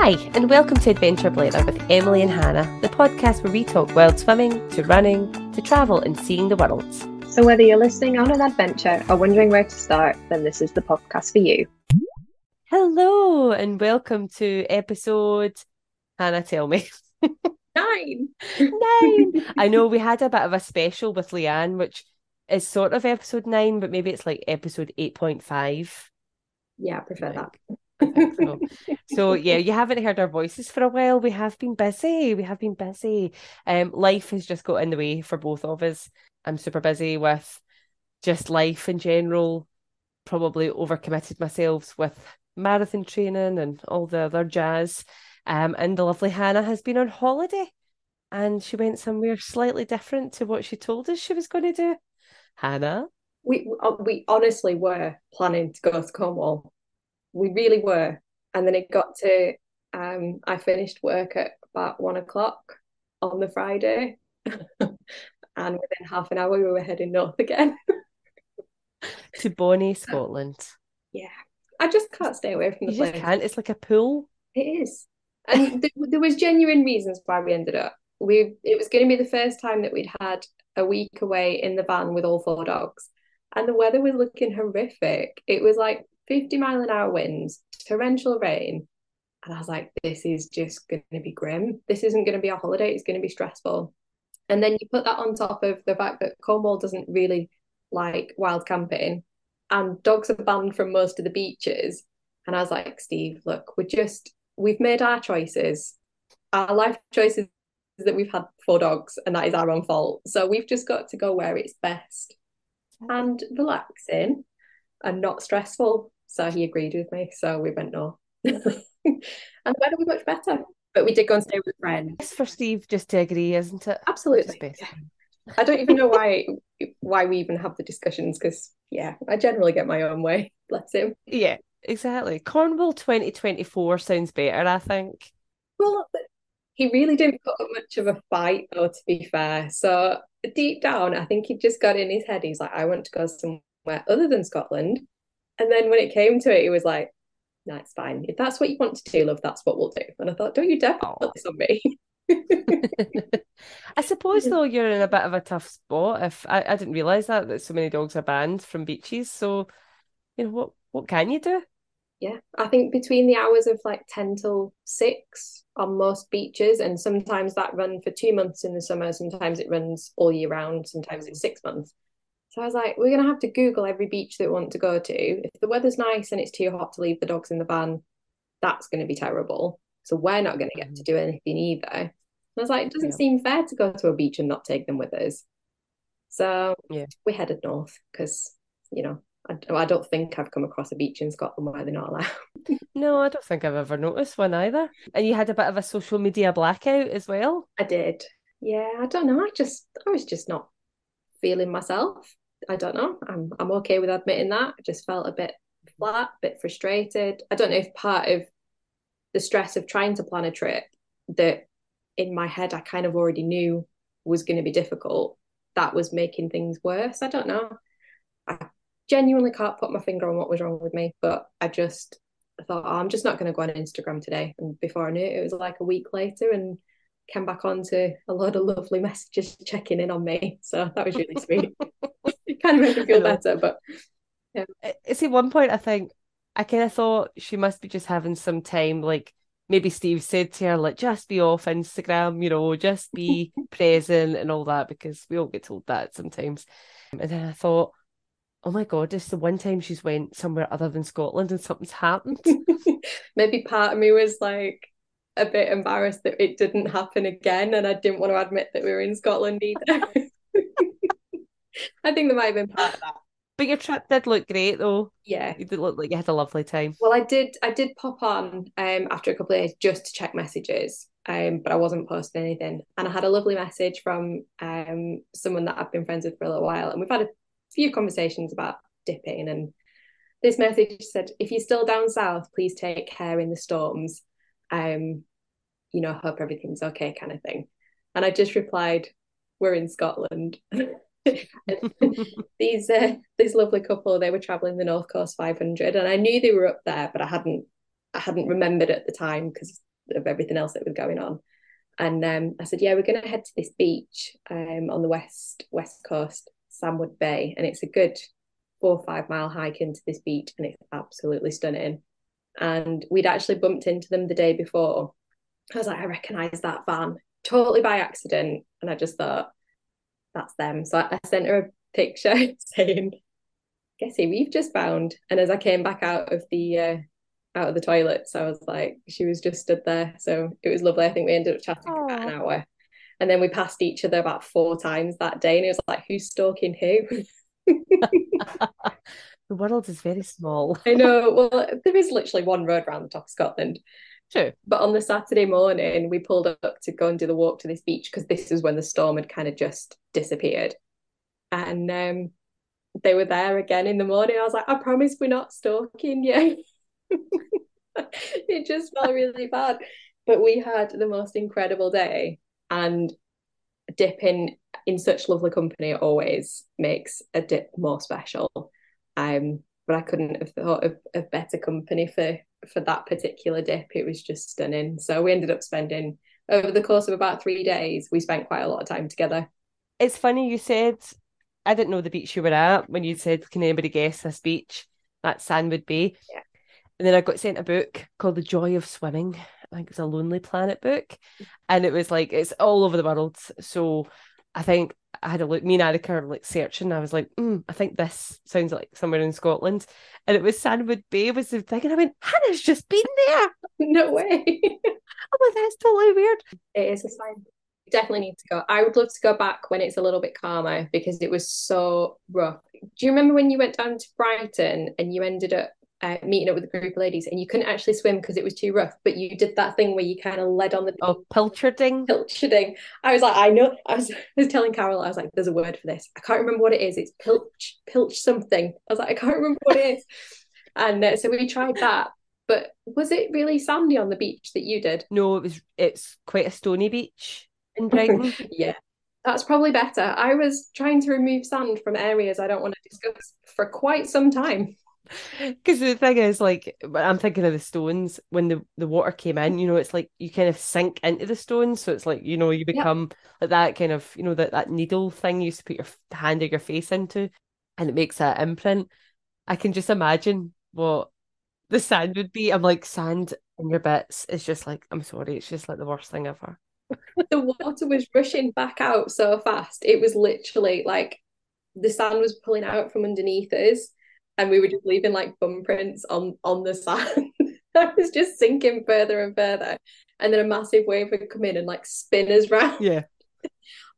Hi, and welcome to Adventure Blether with Emily and Hannah, the podcast where we talk wild swimming, to running, to travel and seeing the world. So, whether you're listening on an adventure or wondering where to start, then this is the podcast for you. Hello, and welcome to episode. Hannah, tell me. Nine. nine. I know we had a bit of a special with Leanne, which is sort of episode nine, but maybe it's like episode 8.5. Yeah, I prefer that. So. so yeah, you haven't heard our voices for a while. We have been busy. We have been busy. Um, life has just got in the way for both of us. I'm super busy with just life in general. Probably overcommitted myself with marathon training and all the other jazz. Um, and the lovely Hannah has been on holiday, and she went somewhere slightly different to what she told us she was going to do. Hannah, we uh, we honestly were planning to go to Cornwall we really were. And then it got to um, I finished work at about one o'clock on the Friday, and within half an hour we were heading north again to Bonnie, Scotland. Yeah, I just can't stay away from the you place. can't. It's like a pool. It is, and th- there was genuine reasons why we ended up. We it was going to be the first time that we'd had a week away in the van with all four dogs, and the weather was looking horrific. It was like 50 mile an hour winds, torrential rain. And I was like, this is just going to be grim. This isn't going to be a holiday. It's going to be stressful. And then you put that on top of the fact that Cornwall doesn't really like wild camping and dogs are banned from most of the beaches. And I was like, Steve, look, we're just, we've made our choices. Our life choices that we've had four dogs and that is our own fault. So we've just got to go where it's best and relaxing and not stressful. So he agreed with me. So we went north. and the weather was much better. But we did go and stay with a friend. It's for Steve just to agree, isn't it? Absolutely. I don't even know why why we even have the discussions because yeah, I generally get my own way. Bless him. Yeah, exactly. Cornwall 2024 sounds better, I think. Well, he really didn't put up much of a fight, though, to be fair. So deep down, I think he just got in his head. He's like, I want to go somewhere other than Scotland. And then when it came to it, he was like, "No, it's fine. If that's what you want to do, love, that's what we'll do." And I thought, "Don't you dare put this on me." I suppose though you're in a bit of a tough spot. If I, I didn't realize that that so many dogs are banned from beaches, so you know what what can you do? Yeah, I think between the hours of like ten till six on most beaches, and sometimes that run for two months in the summer. Sometimes it runs all year round. Sometimes it's mm. six months. So I was like, we're going to have to Google every beach that we want to go to. If the weather's nice and it's too hot to leave the dogs in the van, that's going to be terrible. So we're not going to get to mm-hmm. do anything either. And I was like, it doesn't yeah. seem fair to go to a beach and not take them with us. So yeah. we headed north because, you know, I, I don't think I've come across a beach in Scotland where they're not allowed. no, I don't think I've ever noticed one either. And you had a bit of a social media blackout as well. I did. Yeah, I don't know. I just, I was just not feeling myself. I don't know. I'm I'm okay with admitting that. I just felt a bit flat, a bit frustrated. I don't know if part of the stress of trying to plan a trip that in my head I kind of already knew was going to be difficult, that was making things worse. I don't know. I genuinely can't put my finger on what was wrong with me, but I just thought, oh, I'm just not going to go on Instagram today. And before I knew it, it was like a week later and came back onto a lot of lovely messages checking in on me. So that was really sweet. it kind of made me feel better, but yeah. See, one point I think I kind of thought she must be just having some time, like maybe Steve said to her, like, just be off Instagram, you know, just be present and all that, because we all get told that sometimes. And then I thought, oh my god, this is the one time she's went somewhere other than Scotland and something's happened. maybe part of me was like, a bit embarrassed that it didn't happen again, and I didn't want to admit that we were in Scotland either. I think there might have been part of that. But your trip did look great, though. Yeah, you did look like you had a lovely time. Well, I did. I did pop on um after a couple of days just to check messages, um, but I wasn't posting anything. And I had a lovely message from um someone that I've been friends with for a little while, and we've had a few conversations about dipping. And this message said, "If you're still down south, please take care in the storms." Um, you know, hope everything's okay kind of thing. And I just replied, we're in Scotland. these uh, this lovely couple, they were traveling the North Coast 500, and I knew they were up there, but I hadn't I hadn't remembered at the time because of everything else that was going on. And um, I said, yeah, we're going to head to this beach um, on the west west coast, Sandwood Bay, and it's a good four or five mile hike into this beach, and it's absolutely stunning. And we'd actually bumped into them the day before. I was like, I recognise that van totally by accident, and I just thought that's them. So I sent her a picture saying, "Guess who we've just found?" And as I came back out of the uh, out of the toilets, I was like, she was just stood there. So it was lovely. I think we ended up chatting for about an hour. And then we passed each other about four times that day. And it was like, who's stalking who? the world is very small. I know. Well, there is literally one road around the top of Scotland. True. But on the Saturday morning, we pulled up to go and do the walk to this beach because this is when the storm had kind of just disappeared. And um, they were there again in the morning. I was like, I promise we're not stalking you. it just felt really bad. But we had the most incredible day, and dipping in such lovely company always makes a dip more special. Um, but I couldn't have thought of, of better company for for that particular dip. It was just stunning. So we ended up spending over the course of about three days. We spent quite a lot of time together. It's funny you said I didn't know the beach you were at when you said, "Can anybody guess this beach?" That's Sandwood Bay. Yeah. And then I got sent a book called The Joy of Swimming. I think it's a Lonely Planet book. Mm. And it was like, it's all over the world. So I think I had a look, me and Erica were like searching. I was like, mm, I think this sounds like somewhere in Scotland. And it was Sandwood Bay was the thing. And I went, Hannah's just been there. no way. I'm like, that's totally weird. It is a sign. You definitely need to go. I would love to go back when it's a little bit calmer because it was so rough. Do you remember when you went down to Brighton and you ended up uh, meeting up with a group of ladies and you couldn't actually swim because it was too rough, but you did that thing where you kind of led on the oh pilcharding. Pilcharding. I was like, I know. I was, I was telling Carol, I was like, there's a word for this. I can't remember what it is. It's pilch, pilch something. I was like, I can't remember what it is. And uh, so we tried that. But was it really sandy on the beach that you did? No, it was. It's quite a stony beach in Brighton. yeah, that's probably better. I was trying to remove sand from areas I don't want to discuss for quite some time. Because the thing is, like, I'm thinking of the stones when the, the water came in, you know, it's like you kind of sink into the stones. So it's like, you know, you become like that kind of, you know, that, that needle thing you used to put your hand or your face into and it makes that imprint. I can just imagine what the sand would be. I'm like, sand in your bits is just like, I'm sorry, it's just like the worst thing ever. the water was rushing back out so fast. It was literally like the sand was pulling out from underneath us and we were just leaving like bum prints on on the sand. I was just sinking further and further, and then a massive wave would come in and like spin us round. Yeah.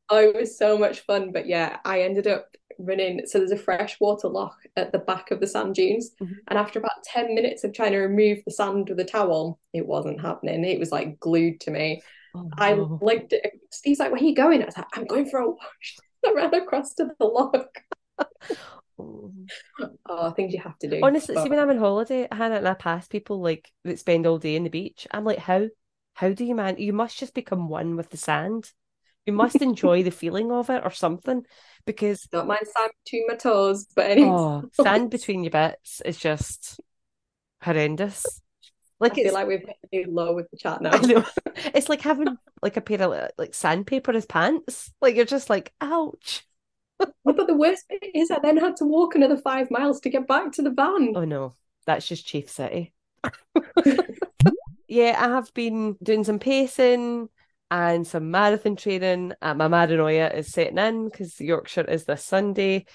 oh, it was so much fun. But yeah, I ended up running. So there's a freshwater loch at the back of the sand dunes, mm-hmm. and after about ten minutes of trying to remove the sand with a towel, it wasn't happening. It was like glued to me. Oh, I liked it. Steve's like, "Where are you going?" I was like, "I'm going for a wash." I ran across to the loch. Oh, things you have to do. Honestly, but... see when I'm on holiday, Hannah and I pass people like that spend all day in the beach. I'm like, how? How do you man? You must just become one with the sand. You must enjoy the feeling of it or something, because don't mind sand between my toes, but anyway, oh, sand between your bits is just horrendous. Like I feel like we've hit a low with the chat now. It's like having like a pair of like sandpaper as pants. Like you're just like, ouch but the worst bit is I then had to walk another five miles to get back to the van. Oh no, that's just Chief City. yeah, I have been doing some pacing and some marathon training. Uh, my paranoia is setting in because Yorkshire is this Sunday,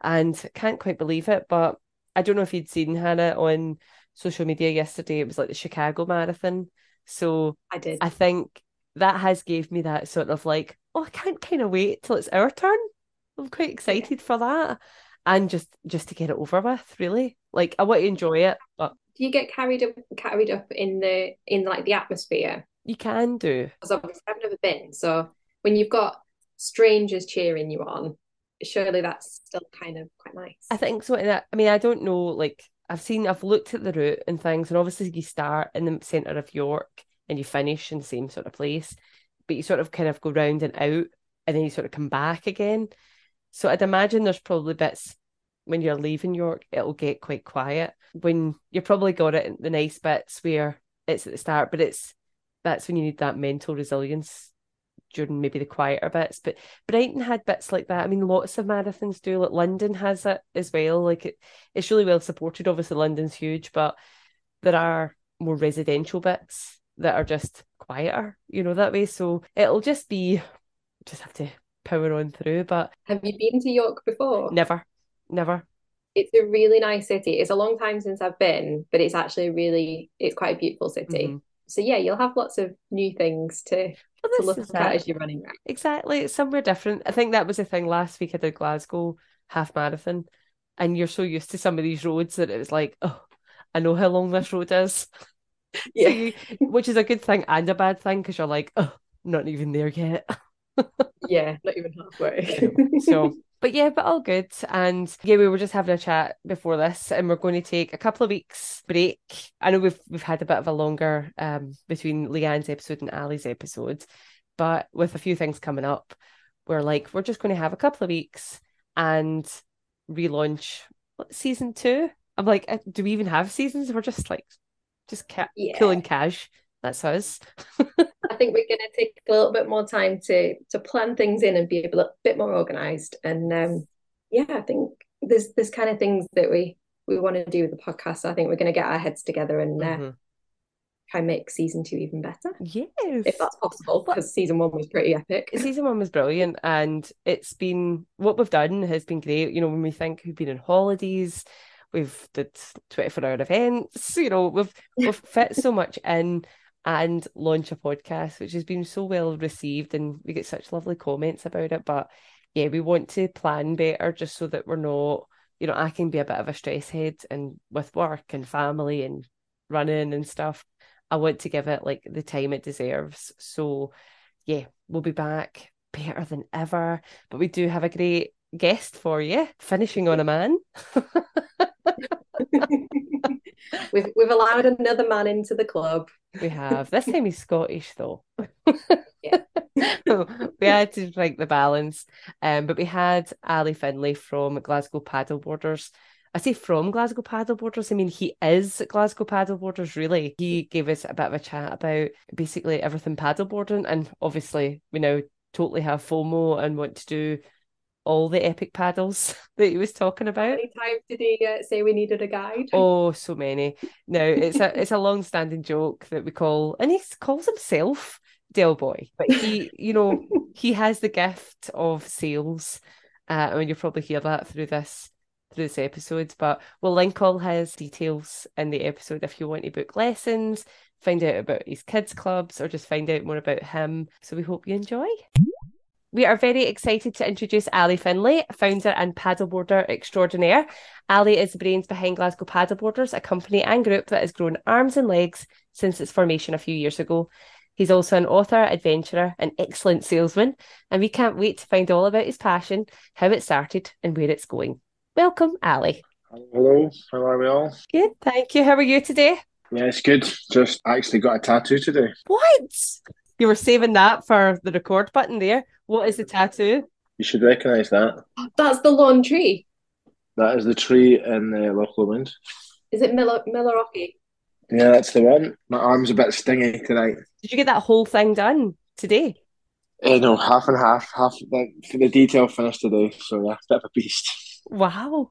and can't quite believe it. But I don't know if you'd seen Hannah on social media yesterday. It was like the Chicago Marathon. So I did. I think that has gave me that sort of like, oh, I can't kind of wait till it's our turn. I'm quite excited for that, and just just to get it over with. Really, like I want to enjoy it. But do you get carried up carried up in the in like the atmosphere? You can do. Because obviously I've never been. So when you've got strangers cheering you on, surely that's still kind of quite nice. I think so. I mean, I don't know. Like I've seen, I've looked at the route and things, and obviously you start in the centre of York and you finish in the same sort of place, but you sort of kind of go round and out, and then you sort of come back again. So I'd imagine there's probably bits when you're leaving York, it'll get quite quiet. When you're probably got it in the nice bits where it's at the start, but it's that's when you need that mental resilience during maybe the quieter bits. But Brighton had bits like that. I mean, lots of marathons do. Like London has it as well. Like it, it's really well supported. Obviously, London's huge, but there are more residential bits that are just quieter, you know, that way. So it'll just be just have to power on through. But have you been to York before? Never, never. It's a really nice city. It's a long time since I've been, but it's actually really it's quite a beautiful city. Mm-hmm. So yeah, you'll have lots of new things to well, to look at that. as you're running around. Exactly, it's somewhere different. I think that was the thing last week. I did Glasgow half marathon, and you're so used to some of these roads that it was like, oh, I know how long this road is. yeah, so you, which is a good thing and a bad thing because you're like, oh, not even there yet. yeah, not even halfway. so, but yeah, but all good. And yeah, we were just having a chat before this, and we're going to take a couple of weeks break. I know we've we've had a bit of a longer um between Leanne's episode and Ally's episode, but with a few things coming up, we're like we're just going to have a couple of weeks and relaunch season two. I'm like, uh, do we even have seasons? We're just like just ca- yeah. cool and cash. That's us. I think we're going to take a little bit more time to to plan things in and be a bit more organized. And um, yeah, I think there's there's kind of things that we we want to do with the podcast. So I think we're going to get our heads together and uh, mm-hmm. try and make season two even better. Yes, if that's possible, because season one was pretty epic. Season one was brilliant, and it's been what we've done has been great. You know, when we think we've been on holidays we've did 24 hour events you know we've we've fit so much in and launch a podcast which has been so well received and we get such lovely comments about it but yeah we want to plan better just so that we're not you know I can be a bit of a stress head and with work and family and running and stuff I want to give it like the time it deserves so yeah we'll be back better than ever but we do have a great guest for you finishing on a man we've we've allowed another man into the club. We have. This time he's Scottish though. yeah. we had to break the balance. Um, but we had Ally Findlay from Glasgow Paddleboarders. I say from Glasgow Paddleboarders, I mean he is Glasgow Paddleboarders, really. He gave us a bit of a chat about basically everything paddleboarding and obviously we now totally have FOMO and want to do all the epic paddles that he was talking about. How many times did he uh, say we needed a guide? Oh, so many. No, it's a it's a long standing joke that we call, and he calls himself Del Boy, but he, you know, he has the gift of sales. Uh, I mean, you'll probably hear that through this through this episode, but we'll link all his details in the episode if you want to book lessons, find out about his kids clubs, or just find out more about him. So we hope you enjoy. We are very excited to introduce Ally Findlay, founder and paddleboarder extraordinaire. Ally is the brains behind Glasgow Paddleboarders, a company and group that has grown arms and legs since its formation a few years ago. He's also an author, adventurer, and excellent salesman, and we can't wait to find all about his passion, how it started, and where it's going. Welcome, Ally. Hello, how are we all? Good, thank you. How are you today? Yeah, it's good. Just actually got a tattoo today. What? You were saving that for the record button there. What is the tattoo? You should recognise that. That's the lawn tree. That is the tree in uh, Loch Lomond. Is it Miller Milarrochy? Yeah, that's the one. My arm's a bit stingy tonight. Did you get that whole thing done today? Uh, no, half and half. Half the, the detail finished today. So yeah, bit of a beast. Wow.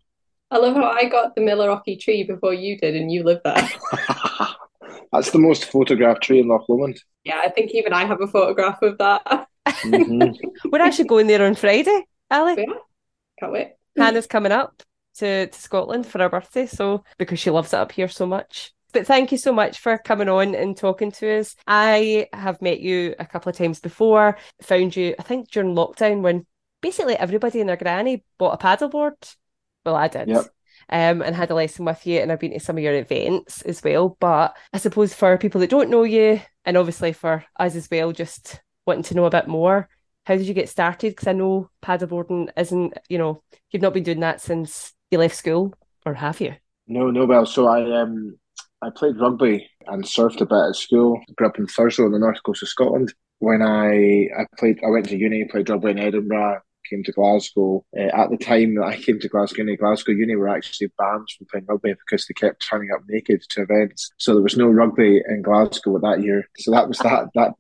I love how I got the Milarrochy tree before you did, and you live there. That's the most photographed tree in Loch Lomond. Yeah, I think even I have a photograph of that. Mm-hmm. We're actually going there on Friday, Ally. Yeah. Can't wait. Hannah's coming up to, to Scotland for her birthday, so because she loves it up here so much. But thank you so much for coming on and talking to us. I have met you a couple of times before, found you, I think, during lockdown when basically everybody and their granny bought a paddleboard. Well, I did. Yep. Um, and had a lesson with you, and I've been to some of your events as well. But I suppose for people that don't know you, and obviously for us as well, just wanting to know a bit more. How did you get started? Because I know paddleboarding isn't, you know, you've not been doing that since you left school, or have you? No, no. Well, so I um I played rugby and surfed a bit at school. Grew up in Thurso on the north coast of Scotland. When I I played, I went to uni, played rugby in Edinburgh. Came to Glasgow. Uh, at the time that I came to Glasgow Uni, Glasgow Uni were actually banned from playing rugby because they kept turning up naked to events. So there was no rugby in Glasgow that year. So that was that that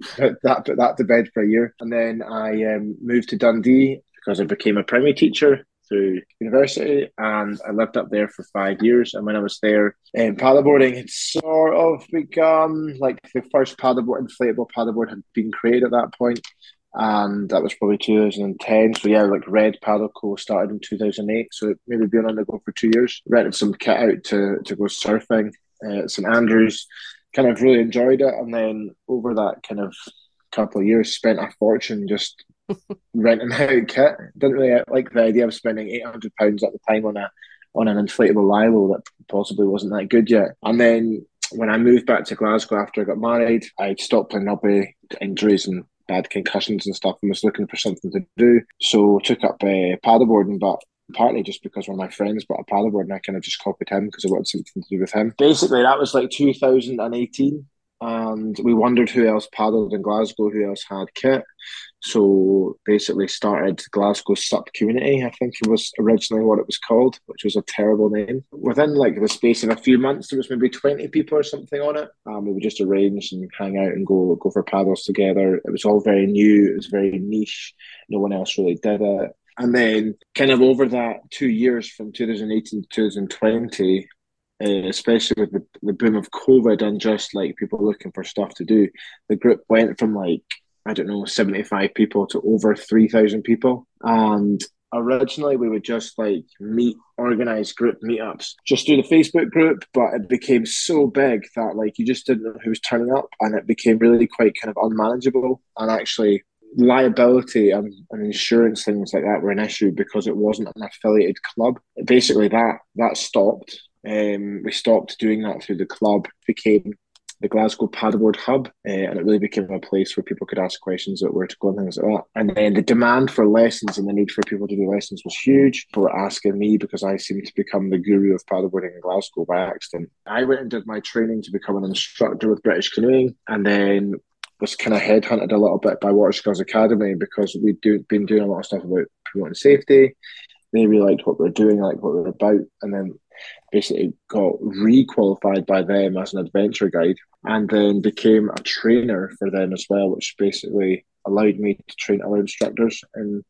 that put that to bed for a year. And then I um, moved to Dundee because I became a primary teacher through university and I lived up there for five years. And when I was there, um, paddleboarding had sort of begun. Like the first paddleboard, inflatable paddleboard had been created at that point, and that was probably 2010. So yeah, like Red Paddle Co started in 2008. So maybe been on the go for two years. Rented some kit out to to go surfing uh, at St Andrews. Kind of really enjoyed it, and then over that kind of couple of years, spent a fortune just renting out kit. Didn't really like the idea of spending eight hundred pounds at the time on a on an inflatable lilo that possibly wasn't that good yet. And then when I moved back to Glasgow after I got married, I stopped playing rugby, to injuries and bad concussions and stuff, and was looking for something to do. So took up uh, paddleboarding, but partly just because one of my friends bought a paddleboard and I kind of just copied him because I wanted something to do with him. Basically, that was like 2018 and we wondered who else paddled in Glasgow, who else had kit. So basically started Glasgow Sup Community, I think it was originally what it was called, which was a terrible name. Within like the space of a few months, there was maybe 20 people or something on it. Um, we would just arrange and hang out and go go for paddles together. It was all very new, it was very niche. No one else really did it. And then kind of over that two years from 2018 to 2020, uh, especially with the, the boom of COVID and just like people looking for stuff to do, the group went from like, I don't know, 75 people to over 3,000 people. And originally we would just like meet, organize group meetups just through the Facebook group, but it became so big that like you just didn't know who was turning up and it became really quite kind of unmanageable. And actually, liability and, and insurance things like that were an issue because it wasn't an affiliated club. Basically, that that stopped um, we stopped doing that through the club, became the Glasgow Paddleboard Hub, uh, and it really became a place where people could ask questions that were to go and things like that. And then the demand for lessons and the need for people to do lessons was huge. People were asking me because I seemed to become the guru of paddleboarding in Glasgow by accident. I went and did my training to become an instructor with British Canoeing, and then was kind of headhunted a little bit by Water Skills Academy because we'd do, been doing a lot of stuff about promoting safety. They really liked what we were doing, liked what we were about, and then basically got re-qualified by them as an adventure guide and then became a trainer for them as well, which basically allowed me to train other instructors in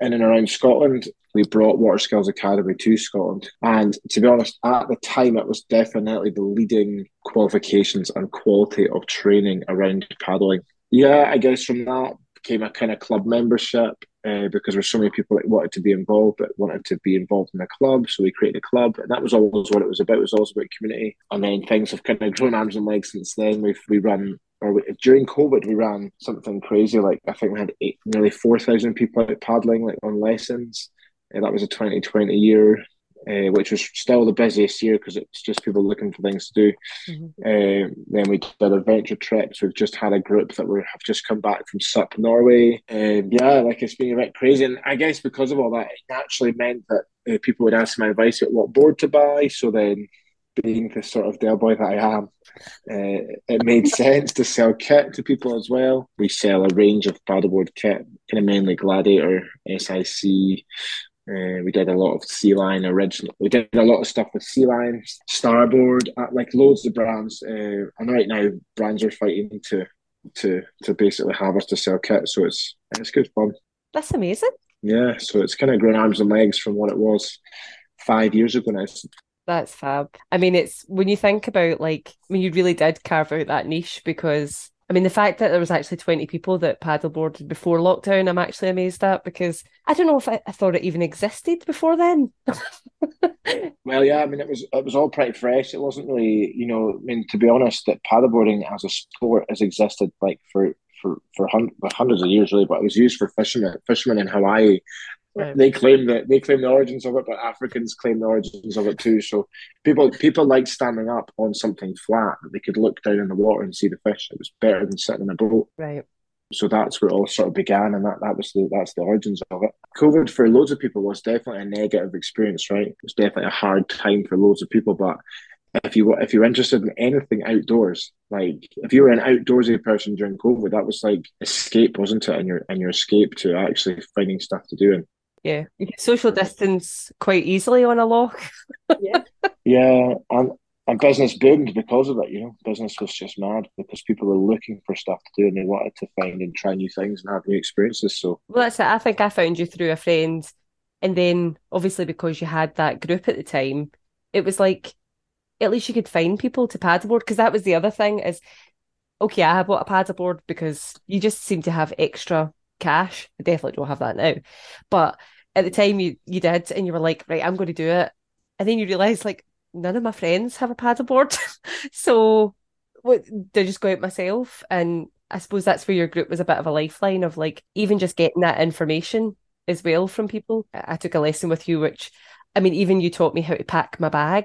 in and around Scotland. We brought Water Skills Academy to Scotland. And to be honest, at the time it was definitely the leading qualifications and quality of training around paddling. Yeah, I guess from that became a kind of club membership uh, because there's so many people that wanted to be involved but wanted to be involved in the club. So we created a club, and that was always what it was about. It was always about community. And then things have kind of grown arms and legs since then. We've we run or we, during COVID we ran something crazy like I think we had eight, nearly four thousand people out paddling like on lessons. And that was a 2020 year uh, which was still the busiest year because it's just people looking for things to do. Mm-hmm. Uh, then we did adventure trips. We've just had a group that we have just come back from SUP Norway. Um, yeah, like it's been a bit crazy. And I guess because of all that, it naturally meant that uh, people would ask my advice about what board to buy. So then, being the sort of Del boy that I am, uh, it made sense to sell kit to people as well. We sell a range of paddleboard kit, kind of mainly Gladiator, SIC, uh, we did a lot of Sea Lion original. We did a lot of stuff with Sea Lion, Starboard, uh, like loads of brands. Uh, and right now, brands are fighting to to to basically have us to sell kit. So it's it's good fun. That's amazing. Yeah, so it's kind of grown arms and legs from what it was five years ago now. That's fab. I mean, it's when you think about like when you really did carve out that niche because I mean, the fact that there was actually 20 people that paddleboarded before lockdown, I'm actually amazed at because I don't know if I, I thought it even existed before then. well, yeah, I mean, it was it was all pretty fresh. It wasn't really, you know, I mean, to be honest, that paddleboarding as a sport has existed like for for for hundreds of years, really. But it was used for fishermen, fishermen in Hawaii Right. They claim that they claim the origins of it, but Africans claim the origins of it too. So people people like standing up on something flat that they could look down in the water and see the fish. It was better than sitting in a boat. Right. So that's where it all sort of began, and that, that was the that's the origins of it. COVID for loads of people was definitely a negative experience, right? It was definitely a hard time for loads of people, but if you if you're interested in anything outdoors, like if you were an outdoorsy person during COVID, that was like escape, wasn't it? And your and your escape to actually finding stuff to do. And yeah, you can social distance quite easily on a loch. yeah, yeah, and and business boomed because of it. You know, business was just mad because people were looking for stuff to do and they wanted to find and try new things and have new experiences. So well, that's it. I think I found you through a friend, and then obviously because you had that group at the time, it was like at least you could find people to paddleboard because that was the other thing is okay i bought a paddleboard because you just seem to have extra cash i definitely don't have that now but at the time you you did and you were like right i'm going to do it. And then you realize like none of my friends have a paddleboard so what they just go out myself? And i suppose that's where your group was a bit of a lifeline of like even just getting that information as well from people. I took a lesson with you which i mean even you taught me how to pack my bag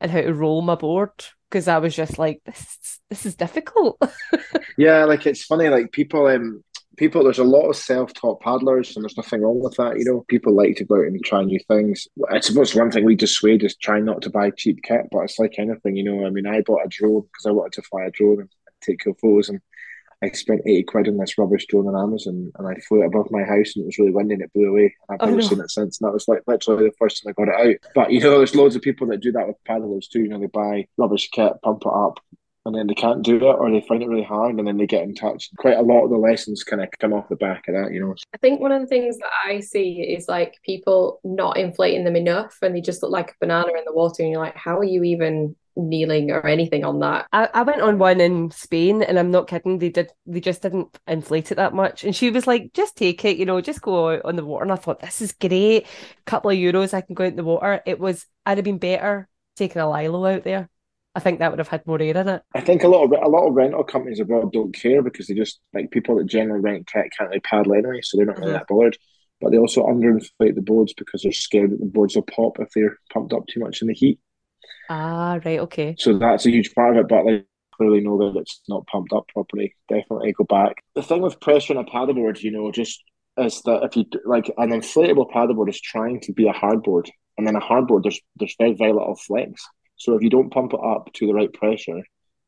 and how to roll my board because I was just like, this is, this is difficult. yeah, like it's funny, like people, um, people. There's a lot of self-taught paddlers, and there's nothing wrong with that. You know, people like to go out and try new things. I suppose one thing we dissuade is try not to buy cheap kit, but it's like anything. You know, I mean, I bought a drone because I wanted to fly a drone and take cool photos, and I spent 80 quid on this rubbish drone on Amazon and I flew it above my house and it was really windy and it blew away. And I've oh, never no. seen it since. And that was like literally the first time I got it out. But you know, there's loads of people that do that with paddlers too. You know, they buy rubbish kit, pump it up, and then they can't do it or they find it really hard and then they get in touch. Quite a lot of the lessons kind of come off the back of that, you know. I think one of the things that I see is like people not inflating them enough and they just look like a banana in the water and you're like, how are you even kneeling or anything on that. I, I went on one in Spain and I'm not kidding, they did they just didn't inflate it that much. And she was like, just take it, you know, just go out on the water. And I thought, this is great. A couple of euros, I can go out in the water. It was I'd have been better taking a Lilo out there. I think that would have had more air in it. I think a lot of a lot of rental companies abroad don't care because they just like people that generally rent kit can't really paddle anyway, so they're not really that bothered. But they also underinflate the boards because they're scared that the boards will pop if they're pumped up too much in the heat. Ah, right, okay. So that's a huge part of it, but like clearly know that it's not pumped up properly. Definitely go back. The thing with pressure on a paddleboard, you know, just is that if you like an inflatable paddleboard is trying to be a hardboard, and then a hardboard there's there's very very little flex. So if you don't pump it up to the right pressure,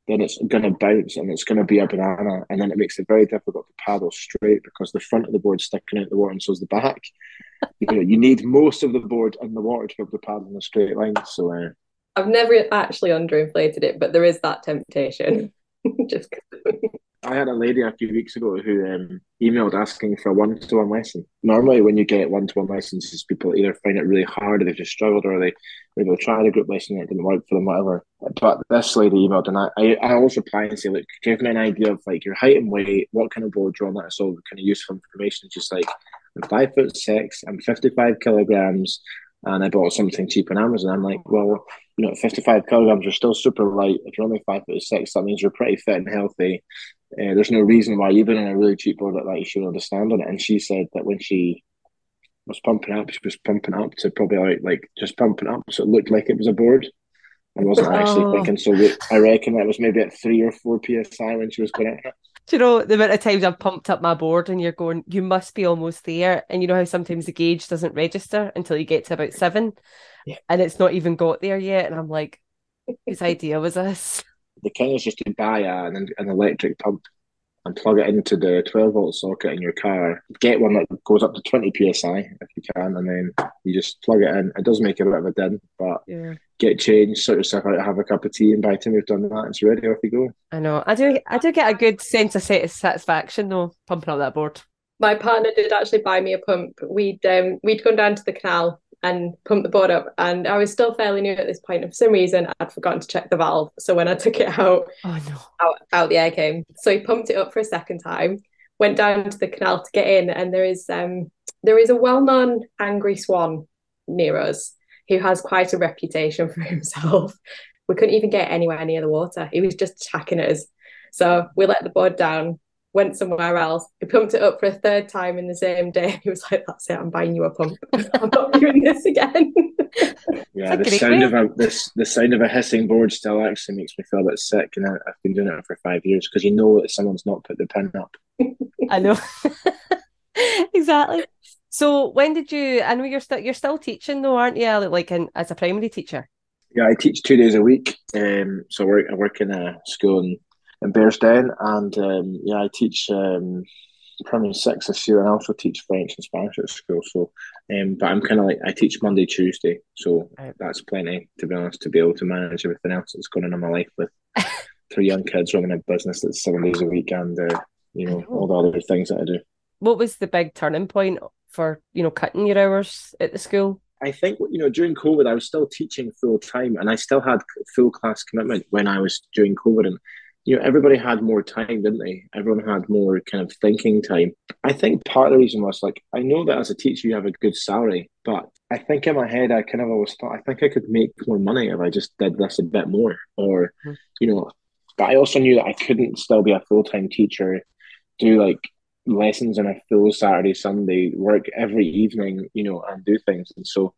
then it's going to bounce and it's going to be a banana, and then it makes it very difficult to paddle straight because the front of the board is sticking out of the water, and so is the back. you know, you need most of the board in the water to be able to paddle in a straight line. So uh, I've never actually underinflated it, but there is that temptation. Just I had a lady a few weeks ago who um, emailed asking for a one to one lesson. Normally, when you get one to one lessons, people either find it really hard, or they've just struggled, or they maybe they tried a group lesson and it didn't work for them, whatever. But this lady emailed, and I, I, I always reply and say, look, give me an idea of like your height and weight, what kind of board you're on. That's all kind of useful information. It's just like I'm five foot six, I'm fifty five kilograms, and I bought something cheap on Amazon. I'm like, well, you know, 55 kilograms, you're still super light. If you're only five foot six, that means you're pretty fit and healthy. Uh, there's no reason why, even on a really cheap board like that, you should understand on it. And she said that when she was pumping up, she was pumping up to probably like, like just pumping up, so it looked like it was a board. I wasn't actually oh. thinking. So I reckon that was maybe at three or four psi when she was going. Do you know the amount of times I've pumped up my board and you're going, you must be almost there. And you know how sometimes the gauge doesn't register until you get to about seven yeah. and it's not even got there yet. And I'm like, whose idea was this? The king is just to buy a, an, an electric pump and plug it into the 12 volt socket in your car. Get one that goes up to 20 psi if you can, and then you just plug it in. It does make a bit of a din, but yeah. get changed, sort yourself out, have a cup of tea, and by the time you've done that, it's ready. Off you go. I know. I do. I do get a good sense of satisfaction though, pumping up that board. My partner did actually buy me a pump. We'd um, we'd gone down to the canal and pumped the board up. And I was still fairly new at this point. And for some reason, I'd forgotten to check the valve. So when I took it out, oh, no. out, out the air came. So he pumped it up for a second time, went down to the canal to get in, and there is um there is a well-known angry swan near us who has quite a reputation for himself. We couldn't even get anywhere near the water. He was just attacking us. So we let the board down, went somewhere else. He pumped it up for a third time in the same day. He was like, "That's it. I'm buying you a pump. I'm not doing this again." yeah, the sound of a this the sound of a hissing board still actually makes me feel a bit sick, and I, have been doing it for five years because you know that someone's not put the pin up. I know exactly. So when did you? I know you're still you're still teaching though, aren't you? Like in, as a primary teacher. Yeah, I teach two days a week. Um, so I work, I work in a school in, in Bearsden, and um, yeah, I teach um, primary six this year, and I also teach French and Spanish at school. So, um, but I'm kind of like I teach Monday, Tuesday, so Right. that's plenty to be honest to be able to manage everything else that's going on in my life with three young kids running a business that's seven days a week, and uh, you know know. all the other things that I do. What was the big turning point for, you know, cutting your hours at the school? I think you know during COVID, I was still teaching full time, and I still had full class commitment when I was during COVID, and you know everybody had more time, didn't they? Everyone had more kind of thinking time. I think part of the reason was like I know that as a teacher you have a good salary, but I think in my head I kind of always thought I think I could make more money if I just did this a bit more, or Mhm. you know. But I also knew that I couldn't still be a full time teacher, do like lessons on a full Saturday, Sunday, work every evening, you know, and do things. And so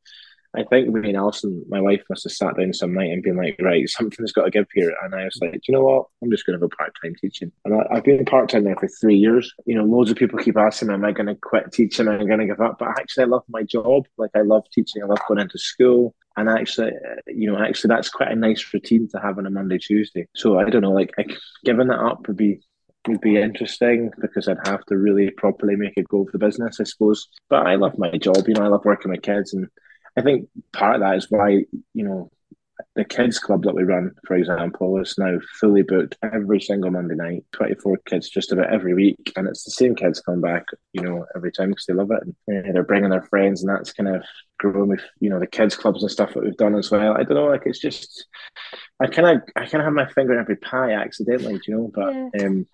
I think me and Alison, my wife, must have sat down some night and been like, right, something's got to give here. And I was like, you know what? I'm just going to go part time teaching. And I, I've been part time now for three years. You know, loads of people keep asking me, am I going to quit teaching? Am I going to give up? But actually, I love my job. Like, I love teaching. I love going into school. And actually, uh, you know, actually, that's quite a nice routine to have on a Monday, Tuesday. So I don't know, like, I, giving that up would be would be interesting because I'd have to really properly make it go for the business, I suppose. But I love my job, you know, I love working with kids. And I think part of that is why, you know, the kids club that we run, for example, is now fully booked every single Monday night, 24 kids just about every week. And it's the same kids come back, you know, every time because they love it. And uh, they're bringing their friends, and that's kind of grown with, you know, the kids clubs and stuff that we've done as well. I don't know, like it's just, I kind of, I kind of have my finger in every pie accidentally, you know, but um,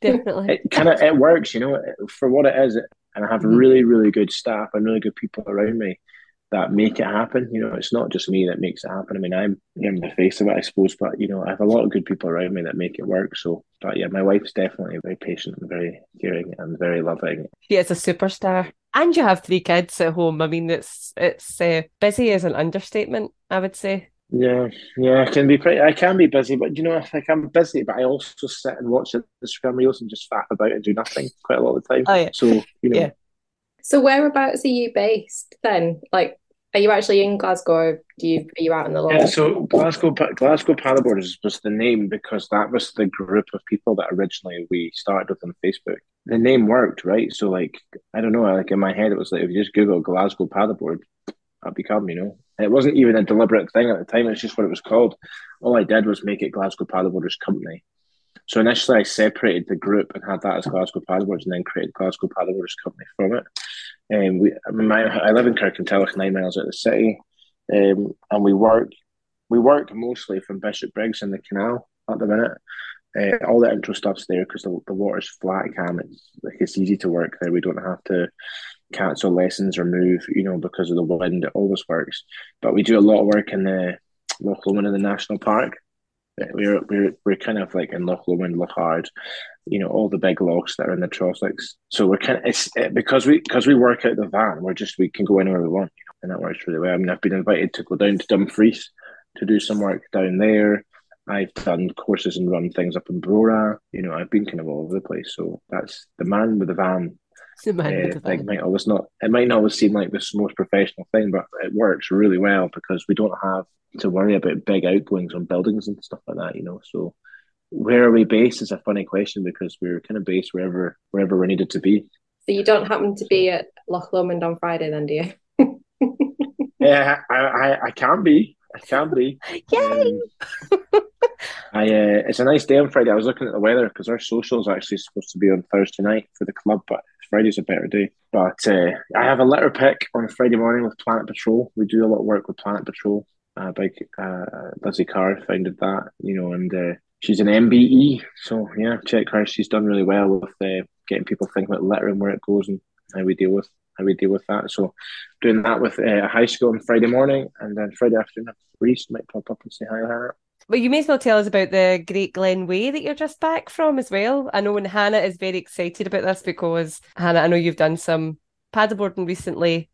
Definitely. it kind of it works, you know, for what it is. And I have Mhm. really, really good staff and really good people around me that make it happen. You know, it's not just me that makes it happen. I mean, I'm in the face of it, I suppose, but you know, I have a lot of good people around me that make it work. So, but yeah, my wife's definitely very patient and very caring and very loving. She is a superstar. And you have three kids at home. I mean, it's it's uh, busy is an understatement, I would say. Yeah, yeah, I can be pretty. I can be busy, but you know, I like I'm busy, but I also sit and watch Instagram reels and just faff about and do nothing quite a lot of the time. Oh, yeah. So you know, Yeah. So whereabouts are you based then? Like, are you actually in Glasgow? Or do you are you out in the Yeah, so Glasgow Glasgow Paddleboarders was the name because that was the group of people that originally we started with on Facebook. The name worked, right? So like I don't know, like in my head it was like if you just Google Glasgow Paddleboard, that'd become, you know. And it wasn't even a deliberate thing at the time, it's just what it was called. All I did was make it Glasgow Paddleboarders Company. So initially I separated the group and had that as Glasgow Paddleboards and then created Glasgow Paddleboarders Company from it. And we I, my, I live in Kirkintilloch, nine miles out of the city. Um, and we work we work mostly from Bishopbriggs in the canal at the minute. Uh, all the intro stuff's there because the, the water's flat, Cam. It's like it's easy to work there. We don't have to cancel lessons or move, you know, because of the wind. It always works. But we do a lot of work in the Loch Lomond in the national park. We're we're we're kind of like in Loch Lomond, Loch Ard, you know, all the big lochs that are in the Trossachs. So we're kind of it's uh, because we because we work out the van. We're just we can go anywhere we want, and that works really well. I mean, I've been invited to go down to Dumfries to do some work down there. I've done courses and run things up in Brora. You know, I've been kind of all over the place. So that's the man with the van. The Uh, with like van. might always not. It might not always seem like this most professional thing, but it works really well because we don't have to worry about big outgoings on buildings and stuff like that. You know, so where are we based is a funny question because we're kind of based wherever wherever we're needed to be. So you don't happen to be at Loch Lomond on Friday then, do you? Yeah, I, I, I can be. I can be. Yay! Um, I uh, it's a nice day on Friday. I was looking at the weather because our social is actually supposed to be on Thursday night for the club, but Friday's a better day. But uh, I have a litter pick on Friday morning with Planet Patrol. We do a lot of work with Planet Patrol. Uh, big uh, Lizzie Carr founded that, you know, and uh, she's an MBE. So yeah, check her. She's done really well with uh, getting people thinking about litter and where it goes and how we deal with how we deal with that. So doing that with uh, a high school on Friday morning, and then Friday afternoon, Reese might pop up and say hi, Hannah. Well, you may as well tell us about the Great Glen Way that you're just back from as well. I know when Hannah is very excited about this because Hannah, I know you've done some paddleboarding recently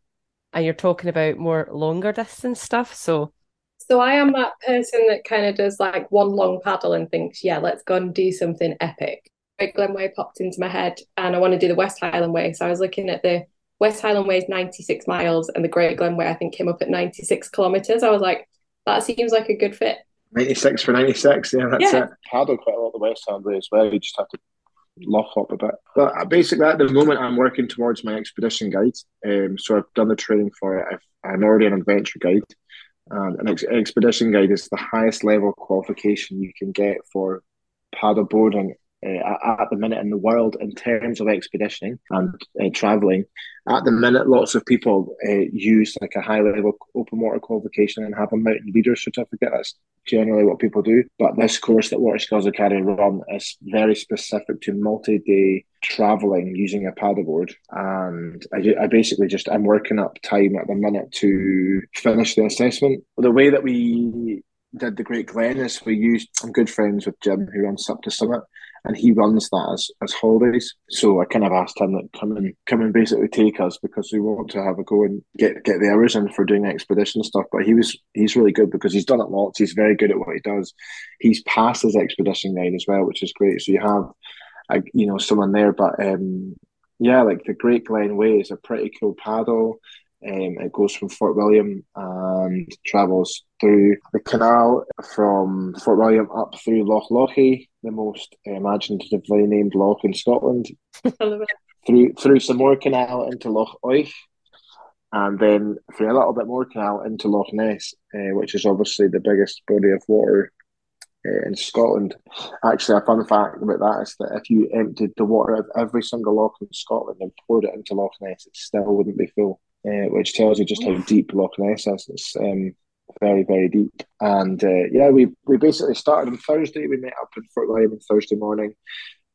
and you're talking about more longer distance stuff. So So I am that person that kind of does like one long paddle and thinks, yeah, let's go and do something epic. Great Glen Way popped into my head and I want to do the West Highland Way. So I was looking at the West Highland Way is 96 miles and the Great Glen Way I think came up at 96 kilometers. I was like, that seems like a good fit. 96 for 96, yeah, that's Yeah. it. Paddle quite a lot of the West Ham way as well. You just have to lock up a bit. But uh, basically, at the moment, I'm working towards my expedition guide. Um, so I've done the training for it. I've, I'm already an adventure guide. And an ex- expedition guide is the highest level qualification you can get for paddle boarding uh, at- the minute in the world in terms of expeditioning and uh, traveling. At the minute, lots of people uh, use like a high level open water qualification and have a mountain leader certificate. That's generally what people do. But this course that Water Skills Academy run is very specific to multi-day traveling using a paddleboard. And I, I basically just I'm working up time at the minute to finish the assessment. The way that we did the Great Glen is we used I'm good friends with Jim who runs Up to Summit and he runs that as, as holidays. So I kind of asked him that come and come and basically take us because we want to have a go and get get the hours in for doing expedition stuff. But he was he's really good because he's done it lots. He's very good at what he does. He's passed his expedition guide as well, which is great. So you have a, you know someone there, but um yeah, like the Great Glen Way is a pretty cool paddle. Um, it goes from Fort William and travels through the canal from Fort William up through Loch Lochy, the most imaginatively named loch in Scotland, I love it. through through some more canal into Loch Oich, and then through a little bit more canal into Loch Ness, uh, which is obviously the biggest body of water uh, in Scotland. Actually, a fun fact about that is that if you emptied the water of every single loch in Scotland and poured it into Loch Ness, it still wouldn't be full, uh, which tells you just how deep Loch Ness is. It's um, very, very deep. And uh, yeah, we, we basically started on Thursday. We met up in Fort William on Thursday morning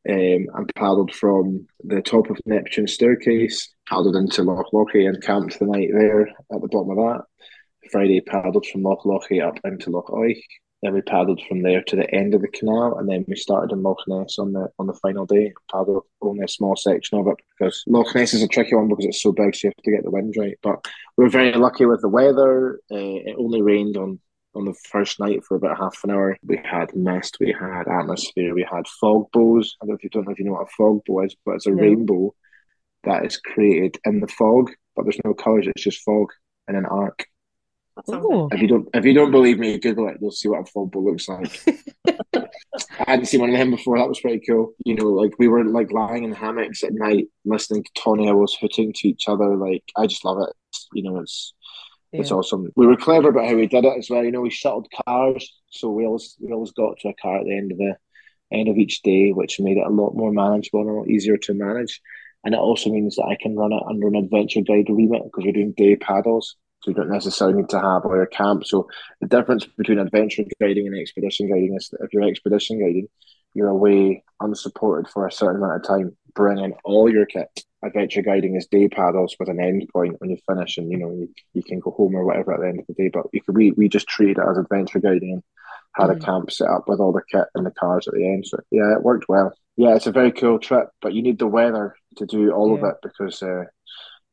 um, and paddled from the top of Neptune staircase, paddled into Loch Lochy and camped the night there at the bottom of that. Friday paddled from Loch Lochy up into Loch Oich. Then we paddled from there to the end of the canal, and then we started in Loch Ness on the on the final day. Paddled only a small section of it because Loch Ness is a tricky one because it's so big, so you have to get the wind right. But we were very lucky with the weather. Uh, it only rained on on the first night for about half an hour. We had mist, we had atmosphere, we had fog bows. I don't know if you don't know if you know what a fog bow is, but it's a No. rainbow that is created in the fog, but there's no colours, it's just fog in an arc. That sounds. If you don't if you don't believe me, Google it, you'll see what a fog bow looks like. I hadn't seen one of them before, that was pretty cool. You know, like we were like lying in hammocks at night listening to tawny owls hooting to each other. Like I just love it. You know, it's it's awesome. We were clever about how we did it as well. You know, we shuttled cars, so we always we always got to a car at the end of the end of each day, which made it a lot more manageable and a lot easier to manage. And it also means that I can run it under an adventure guide remit because we're doing day paddles. So you don't necessarily need to have all your camp. So the difference between adventure guiding and expedition guiding is that if you're expedition guiding, you're away unsupported for a certain amount of time. Bring in all your kit. Adventure guiding is day paddles with an end point when you finish, and you know you, you can go home or whatever at the end of the day. But you could, we we just treated it as adventure guiding and had a camp set up with all the kit and the cars at the end. So yeah, it worked well. Yeah, it's a very cool trip, but you need the weather to do all of it because uh,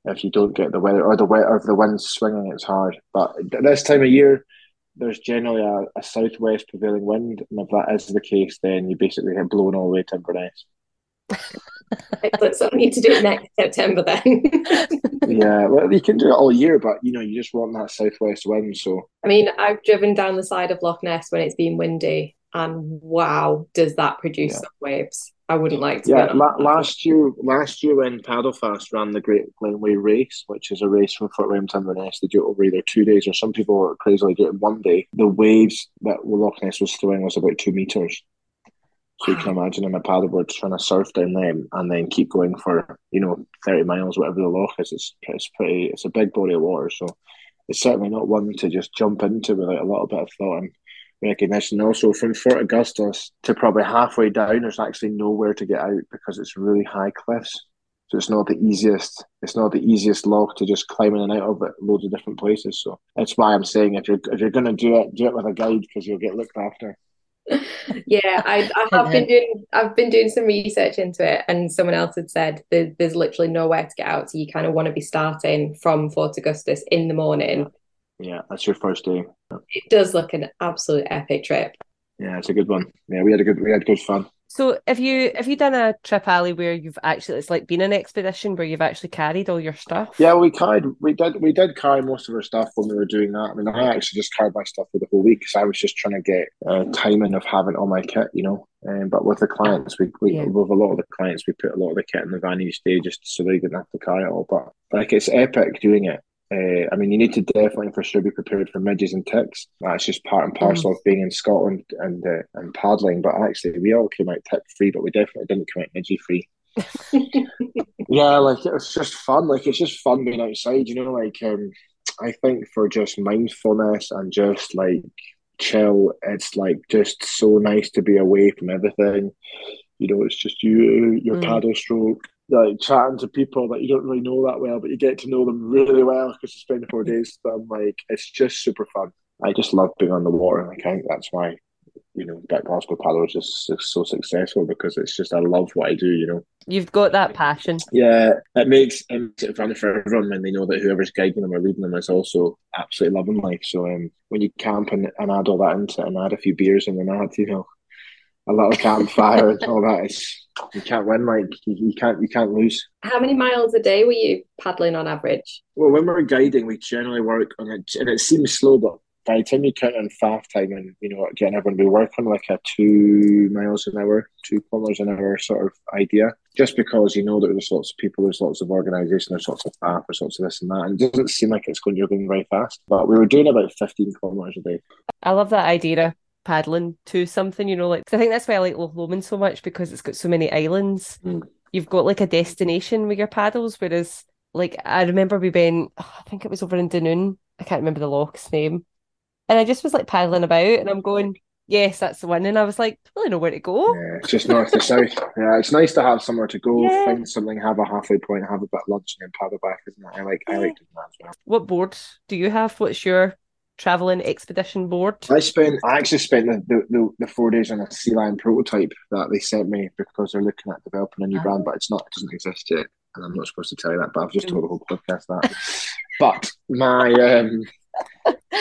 if you don't get the weather or the weather or if the wind's swinging, it's hard. But this time of year, there's generally a, a southwest prevailing wind, and if that is the case, then you basically get blown all the way to Inverness. Excellent. So I need to do it next September then. yeah, well, you can do it all year, but you know, you just want that southwest wind. So I mean, I've driven down the side of Loch Ness when it's been windy, and wow, does that produce Yeah. some waves? I wouldn't like to. yeah, on la- last year, last year when Paddlefast ran the Great Glenway Race, which is a race from Fort William to Inverness, they do it over either two days, or some people crazily do it one day. The waves that Loch Ness was throwing was about two meters. So you can imagine in a paddleboard trying to surf down them and then keep going for you know thirty miles, whatever the loch is. It's it's pretty. It's a big body of water, so it's certainly not one to just jump into without a little bit of thought and recognition. Also, from Fort Augustus to probably halfway down, there's actually nowhere to get out because it's really high cliffs. So it's not the easiest. It's not the easiest loch to just climb in and out of it. Loads of different places. So that's why I'm saying if you're if you're gonna do it, do it with a guide because you'll get looked after. Yeah, I, I have been doing I've been doing some research into it, and someone else had said there, there's literally nowhere to get out, so you kind of want to be starting from Fort Augustus in the morning. Yeah, that's your first day. It does look an absolute epic trip. Yeah, it's a good one. Yeah, we had a good we had good fun. So have you have you done a trip, Ally where you've actually it's like been an expedition where you've actually carried all your stuff? Yeah, we carried we did we did carry most of our stuff when we were doing that. I mean, I actually just carried my stuff for the whole week because I was just trying to get uh, timing of having all my kit, you know. Um, but with the clients, we, we yeah. with a lot of the clients, we put a lot of the kit in the van each day just so they didn't have to carry it all. But like it's epic doing it. Uh, I mean, you need to definitely for sure be prepared for midges and ticks. That's just part and parcel mm. of being in Scotland and uh, and paddling. But actually, we all came out tick free, but we definitely didn't come out midgie free. yeah, like it was just fun. Like it's just fun being outside. You know, like um, I think for just mindfulness and just like chill, it's like just so nice to be away from everything. You know, it's just you, your mm. paddle stroke, like chatting to people that you don't really know that well, but you get to know them really well because you spend four days with them. Like it's just super fun. I just love being on the water. Like I think that's why you know that Glasgow Paddle is just so successful because it's just I love what I do. You know, you've got that passion. Yeah, it makes, it makes it fun for everyone when they know that whoever's guiding them or leading them is also absolutely loving life. So um, when you camp and, and add all that into it and add a few beers and then add you know a little campfire and all that. It's, you can't win, like you, you, can't you can't lose. How many miles a day were you paddling on average? Well, when we're guiding, we generally work on it, and it seems slow, but by the time you count in faff time and you know getting everyone, we work on like a two miles an hour, two kilometers an hour sort of idea. Just because you know that there's lots of people, there's lots of organisation, there's lots of faff, there's lots of this and that, and it doesn't seem like it's going you're going very fast. But we were doing about fifteen kilometers a day. I love that idea paddling to something, you know, like I think that's why I like Loch Lomond so much because it's got so many islands. Mm. You've got like a destination with your paddles, whereas like I remember we went, oh, I think it was over in Dunoon. I can't remember the loch's name. And I just was like paddling about and I'm going, Yes, that's the one. And I was like, I really know where to go. Yeah, it's just north to south. Yeah, it's nice to have somewhere to go, yeah. find something, have a halfway point, have a bit of lunch and then paddle back, isn't it? I like yeah. I like doing that as well. What board do you have? What's your traveling expedition board? I spent I actually spent the, the, the, four days on a sea lion prototype that they sent me because they're looking at developing a new oh. brand, but it's not it doesn't exist yet. And I'm not supposed to tell you that, but I've just told the whole podcast that. but my um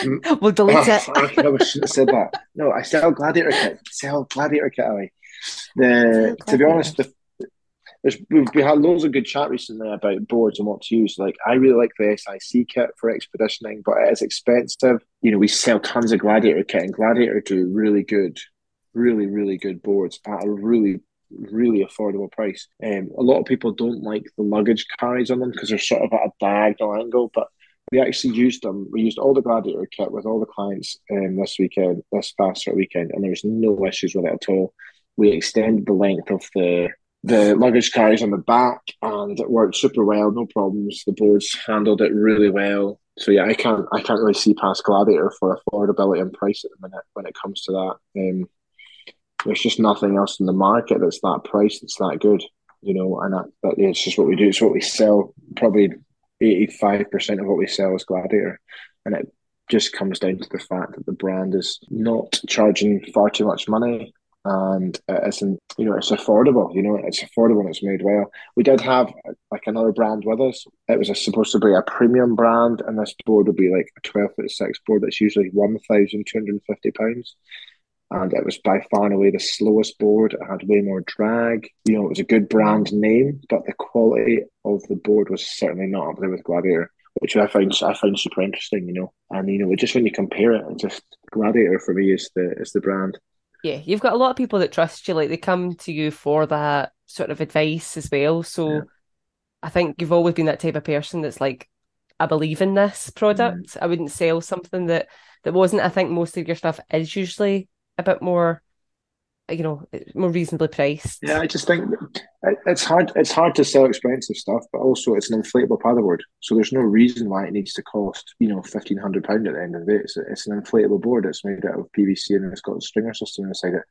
we'll delete oh, it. I shouldn't have said that. No, I sell gladiator kit. Sell gladiator kit away. The to be honest, the there's we've, we had loads of good chat recently about boards and what to use. Like I really like the SIC kit for expeditioning, but it is expensive. You know, we sell tons of Gladiator kit, and Gladiator do really good, really really good boards at a really really affordable price. Um, a lot of people don't like the luggage carries on them because they're sort of at a diagonal angle, but we actually used them. We used all the Gladiator kit with all the clients um, this weekend, this past weekend, and there was no issues with it at all. We extended the length of the the luggage carries on the back and it worked super well, no problems. The boards handled it really well. So yeah, I can't I can't really see past Gladiator for affordability and price at the minute when it comes to that. Um, there's just nothing else in the market that's that price that's that good, you know. And that, it's just what we do. It's what we sell. Probably eighty five percent of what we sell is Gladiator, and it just comes down to the fact that the brand is not charging far too much money and uh, it's in, you know it's affordable. You know it's affordable and it's made well. We did have like another brand with us. It was a, supposed to be a premium brand, and this board would be like a twelve foot six board that's usually one thousand two hundred and fifty pounds. And it was by far and away the slowest board. It had way more drag. You know, it was a good brand name, but the quality of the board was certainly not up there with Gladiator which I find I find super interesting, you know. And you know, just when you compare it, just Gladiator for me is the is the brand yeah, you've got a lot of people that trust you. Like they come to you for that sort of advice as well. So yeah. I think you've always been that type of person that's like, I believe in this product. Mm. I wouldn't sell something that that wasn't. I think most of your stuff is usually a bit more you know more reasonably priced. Yeah, I just think it's hard. It's hard to sell expensive stuff, but also it's an inflatable paddleboard, so there's no reason why it needs to cost you know fifteen hundred pound at the end of the day. It's, it's an inflatable board. It's made out of PVC and it's got a stringer system inside it.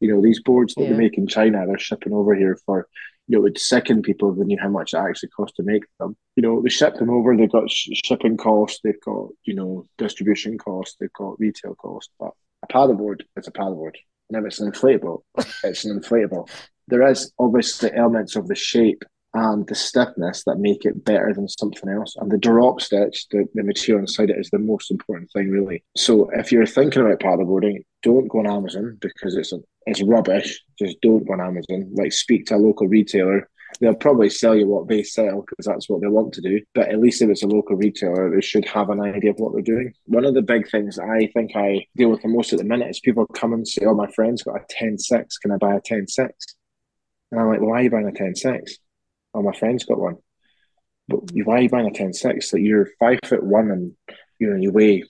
You know these boards that yeah. they make in China, they're shipping over here for you know, it would sicken people when you how much it actually costs to make them. You know, they ship them over. They've got sh- shipping costs. They've got you know distribution costs. They've got retail costs. But a paddleboard is a paddleboard. Now it's an inflatable. It's an inflatable. There is obviously elements of the shape and the stiffness that make it better than something else. And the drop stitch, the, the material inside it is the most important thing, really. So if you're thinking about paddleboarding, don't go on Amazon because it's a it's rubbish. Just don't go on Amazon. Like speak to a local retailer. They'll probably sell you what they sell because that's what they want to do. But at least if it's a local retailer, they should have an idea of what they're doing. One of the big things I think I deal with the most at the minute is people come and say, "Oh, my friend's got a 10-6. Can I buy a 10-6? And I'm like, well, why are you buying a 10-6? Oh, my friend's got one. But why are you buying a 10-6? Like you're five foot one and you know you weigh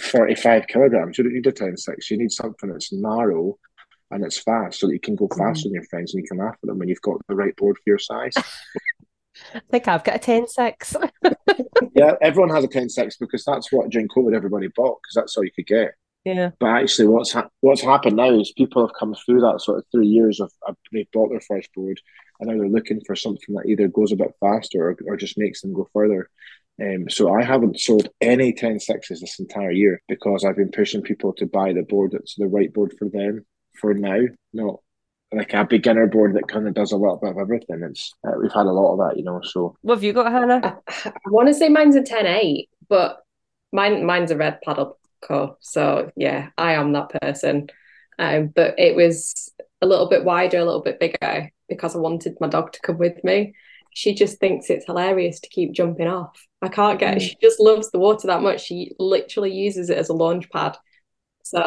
45 kilograms. You don't need a 10-6. You need something that's narrow and it's fast so that you can go fast mm. with your friends and you can laugh at them when you've got the right board for your size. I think I've got a 10 6. yeah, everyone has a 10 6 because that's what during COVID everybody bought because that's all you could get. Yeah. But actually, what's ha- what's happened now is people have come through that sort of three years of uh, they bought their first board and now they're looking for something that either goes a bit faster or, or just makes them go further. Um, so I haven't sold any 10 sixes this entire year because I've been pushing people to buy the board that's the right board for them for now, not like a beginner board that kind of does a little bit of everything. It's uh, we've had a lot of that, you know. So what have you got, Hannah? I, I want to say mine's a 10-8, but mine mine's a red paddle co. So yeah, I am that person. Um, but it was a little bit wider, a little bit bigger because I wanted my dog to come with me. She just thinks it's hilarious to keep jumping off. I can't get. Mm. She just loves the water that much. She literally uses it as a launch pad. So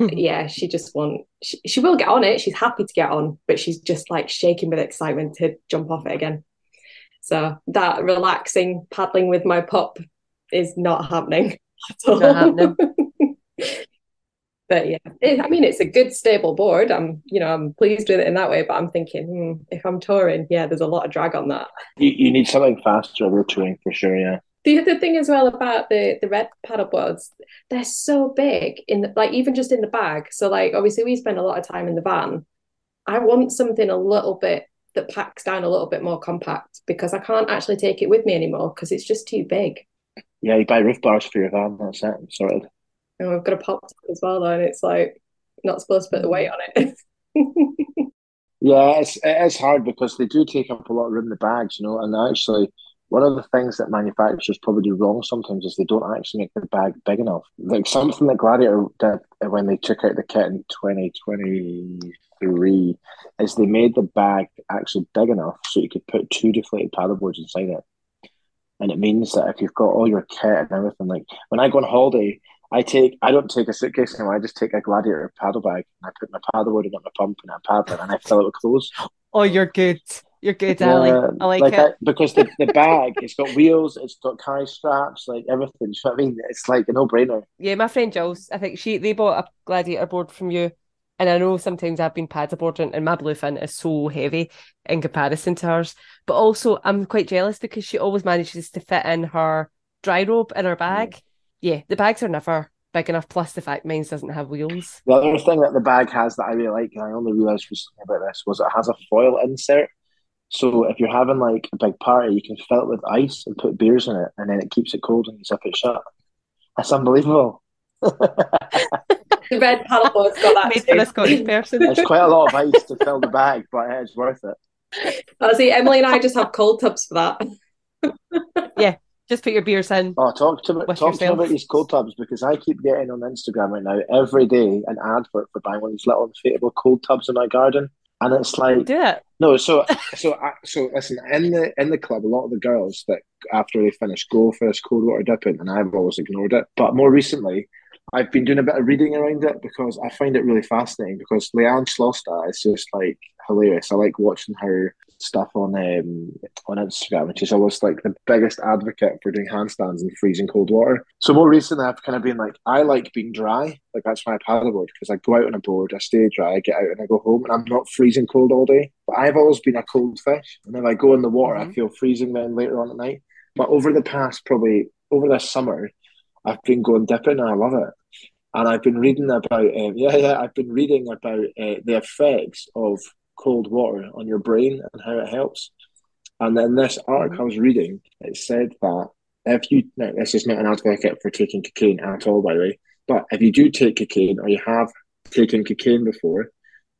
yeah, she just want she, she will get on it. She's happy to get on, but she's just like shaking with excitement to jump off it again. So that relaxing paddling with my pup is not happening at all. Not happening. but yeah, it, I mean, it's a good stable board. I'm, you know, I'm pleased with it in that way. But I'm thinking, hmm, if I'm touring, yeah, there's a lot of drag on that. You, you need something faster if you're touring for sure. Yeah. The other thing as well about the the red paddle boards, they're so big in the like even just in the bag. So like obviously we spend a lot of time in the van. I want something a little bit that packs down a little bit more compact because I can't actually take it with me anymore because it's just too big. Yeah, you buy roof bars for your van. That's it. Sorted. And we've got a pop as well, though, and it's like not supposed to put the weight on it. yeah, it's it is hard because they do take up a lot of room in the bags, you know, and actually one of the things that manufacturers probably do wrong sometimes is they don't actually make the bag big enough. Like something that Gladiator did when they took out the kit in 2023 is they made the bag actually big enough so you could put two deflated paddleboards inside it. And it means that if you've got all your kit and everything, like when I go on holiday, I take I don't take a suitcase anymore. I just take a gladiator paddle bag and I put my paddleboard in my pump and I paddle and I fill it with clothes. Oh, you're good. You're good, yeah, Ally. I like, like it. Because the, the bag, it's got wheels, it's got carry straps, like everything. You know what I mean? It's like a no brainer. Yeah, my friend Jules, I think she they bought a gladiator board from you. And I know sometimes I've been paddleboarding and my bluefin is so heavy in comparison to hers. But also I'm quite jealous because she always manages to fit in her dry robe in her mm. bag. Yeah, yeah the bags are never big enough. Plus the fact mine doesn't have wheels. The other thing that the bag has that I really like, and I only realised recently about this, was it has a foil insert. So if you're having like a big party, you can fill it with ice and put beers in it, and then it keeps it cold and you zip it shut. That's unbelievable. the red paddleboard's got that made for a Scottish person. It's quite a lot of ice to fill the bag, but it's worth it. I see. Emily and I just have cold tubs for that. yeah, just put your beers in. Oh, talk to me, talk to me about these cold tubs because I keep getting on Instagram right now every day an advert for buying one of these little inflatable cold tubs in my garden and it's like do it. No, so so so listen. In the in the club, a lot of the girls that after they finish go for this cold water dipping, and I've always ignored it. But more recently, I've been doing a bit of reading around it because I find it really fascinating. Because Leanne Chlosta is just like hilarious. I like watching her stuff on um, on Instagram, and she's always like the biggest advocate for doing handstands in freezing cold water. So more recently, I've kind of been like, I like being dry. Like that's my paddleboard because I go out on a board, I stay dry, I get out and I go home, and I'm not freezing cold all day. But I've always been a cold fish, and if I go in the water, mm-hmm. I feel freezing then later on at night. But over the past probably over this summer, I've been going dipping, and I love it and I've been reading about um, yeah yeah I've been reading about uh, the effects of cold water on your brain and how it helps. And in this article I was reading, it said that if you, now this is not an advocate for taking cocaine at all, by the way, but if you do take cocaine or you have taken cocaine before,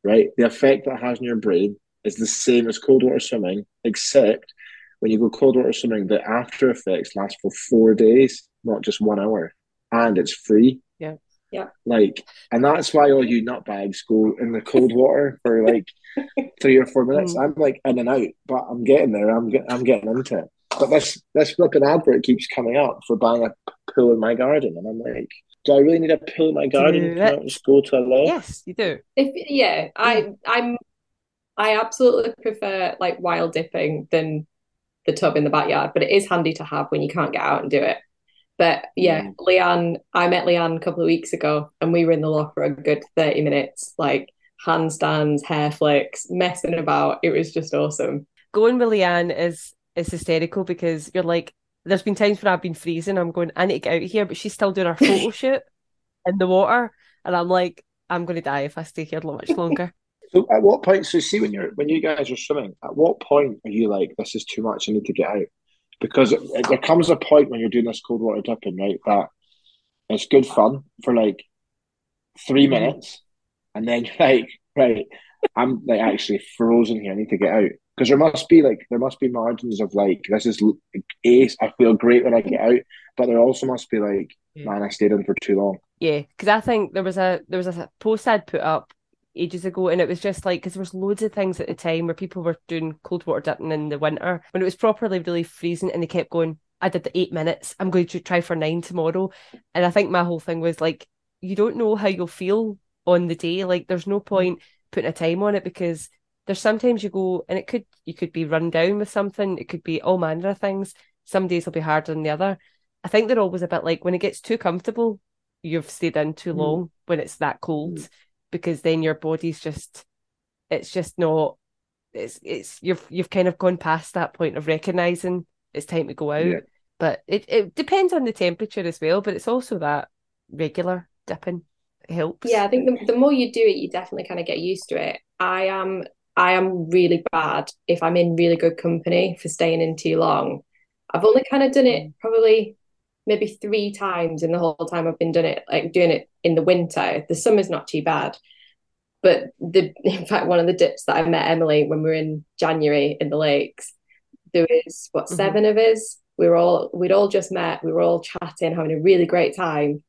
right, the effect that it has on your brain is the same as cold water swimming, except when you go cold water swimming, the after effects last for four days, not just one hour, and it's free. Yeah. Yeah. Like, and that's why all you nutbags go in the cold water for like three or four minutes. Mm. I'm like in and out, but I'm getting there. I'm get, I'm getting into it. But this this flipping advert keeps coming up for buying a pool in my garden, and I'm like, do I really need a pool in my garden? Can I it. just go to a lake? Yes, you do. If yeah, I I'm I absolutely prefer like wild dipping than the tub in the backyard, but it is handy to have when you can't get out and do it. But yeah. Leanne, I met Leanne a couple of weeks ago and we were in the loch for a good 30 minutes, like handstands, hair flicks, messing about. It was just awesome. Going with Leanne is is hysterical because you're like, there's been times when I've been freezing. I'm going, I need to get out of here, but she's still doing her photo shoot in the water, and I'm like, I'm going to die if I stay here much longer. So at what point? So see when you're when you guys are swimming, at what point are you like, this is too much? I need to get out because there comes a point when you're doing this cold water dipping, right? That it's good fun for like three Mhm. minutes, and then like, right, I'm like actually frozen here. I need to get out because there must be like there must be margins of like this is ace. I feel great when I get out, but there also must be like, man, I stayed in for too long. Yeah, because I think there was a there was a post I'd put up ages ago, and it was just like because there was loads of things at the time where people were doing cold water dipping in the winter when it was properly really freezing, and they kept going. I did the eight minutes. I'm going to try for nine tomorrow, and I think my whole thing was like, you don't know how you'll feel on the day. Like, there's no point putting a time on it because there's sometimes you go and it could you could be run down with something. It could be all manner of things. Some days will be harder than the other. I think they're always a bit like when it gets too comfortable, you've stayed in too Mm. long when it's that cold Mm. Because then your body's just it's just not it's it's you've you've kind of gone past that point of recognizing it's time to go out. Yeah. But it, it depends on the temperature as well, but it's also that regular dipping helps. Yeah, I think the, the more you do it, you definitely kind of get used to it. I am I am really bad if I'm in really good company for staying in too long. I've only kind of done it mm. probably maybe three times in the whole time I've been doing it, like doing it in the winter. The summer's not too bad. But the in fact, one of the dips that I met Emily when we were in January in the lakes, there was what Mhm. seven of us. We were all we'd all just met. We were all chatting, having a really great time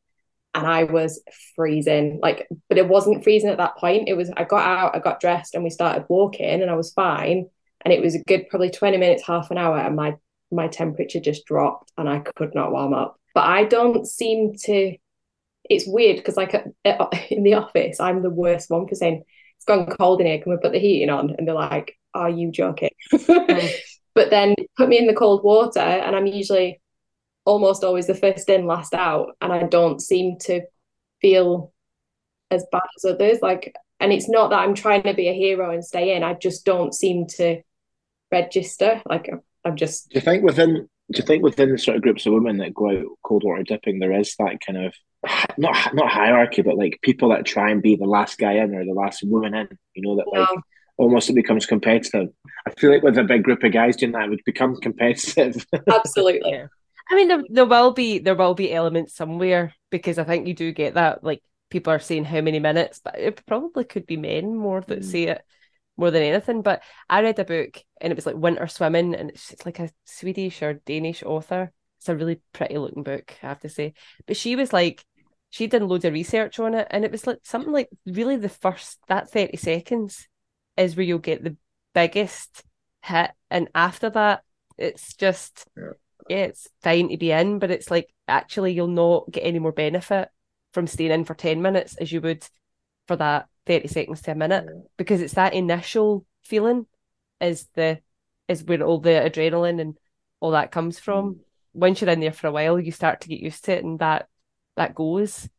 and I was freezing. Like, but it wasn't freezing at that point. It was I got out, I got dressed, and we started walking, and I was fine. And it was a good probably 20 minutes, half an hour, and my my temperature just dropped and I could not warm up. But I don't seem to it's weird because like at- in the office, I'm the worst one for saying it's gone cold in here, can we put the heating on? And they're like, Are you joking? but then put me in the cold water and I'm usually almost always the first in, last out, and I don't seem to feel as bad as others. Like, and it's not that I'm trying to be a hero and stay in. I just don't seem to register. Like, I'm just Do you think within do you think within the sort of groups of women that go out cold water dipping there is that kind of not not hierarchy but like people that try and be the last guy in or the last woman in you know that like no, almost it becomes competitive I feel like with a big group of guys doing that it would become competitive absolutely. Yeah. I mean, there, there will be there will be elements somewhere because I think you do get that. Like people are saying how many minutes, but it probably could be men more that Mm. say it more than anything. But I read a book and it was like winter swimming, and it's, it's like a Swedish or Danish author. It's a really pretty looking book, I have to say. But she was like, she'd done loads of research on it, and it was like something like really the first that thirty seconds is where you'll get the biggest hit, and after that, it's just yeah, it's fine to be in, but it's like actually you'll not get any more benefit from staying in for 10 minutes as you would for that 30 seconds to a minute because it's that initial feeling is the is where all the adrenaline and all that comes from. Once you're in there for a while, you start to get used to it and that that goes.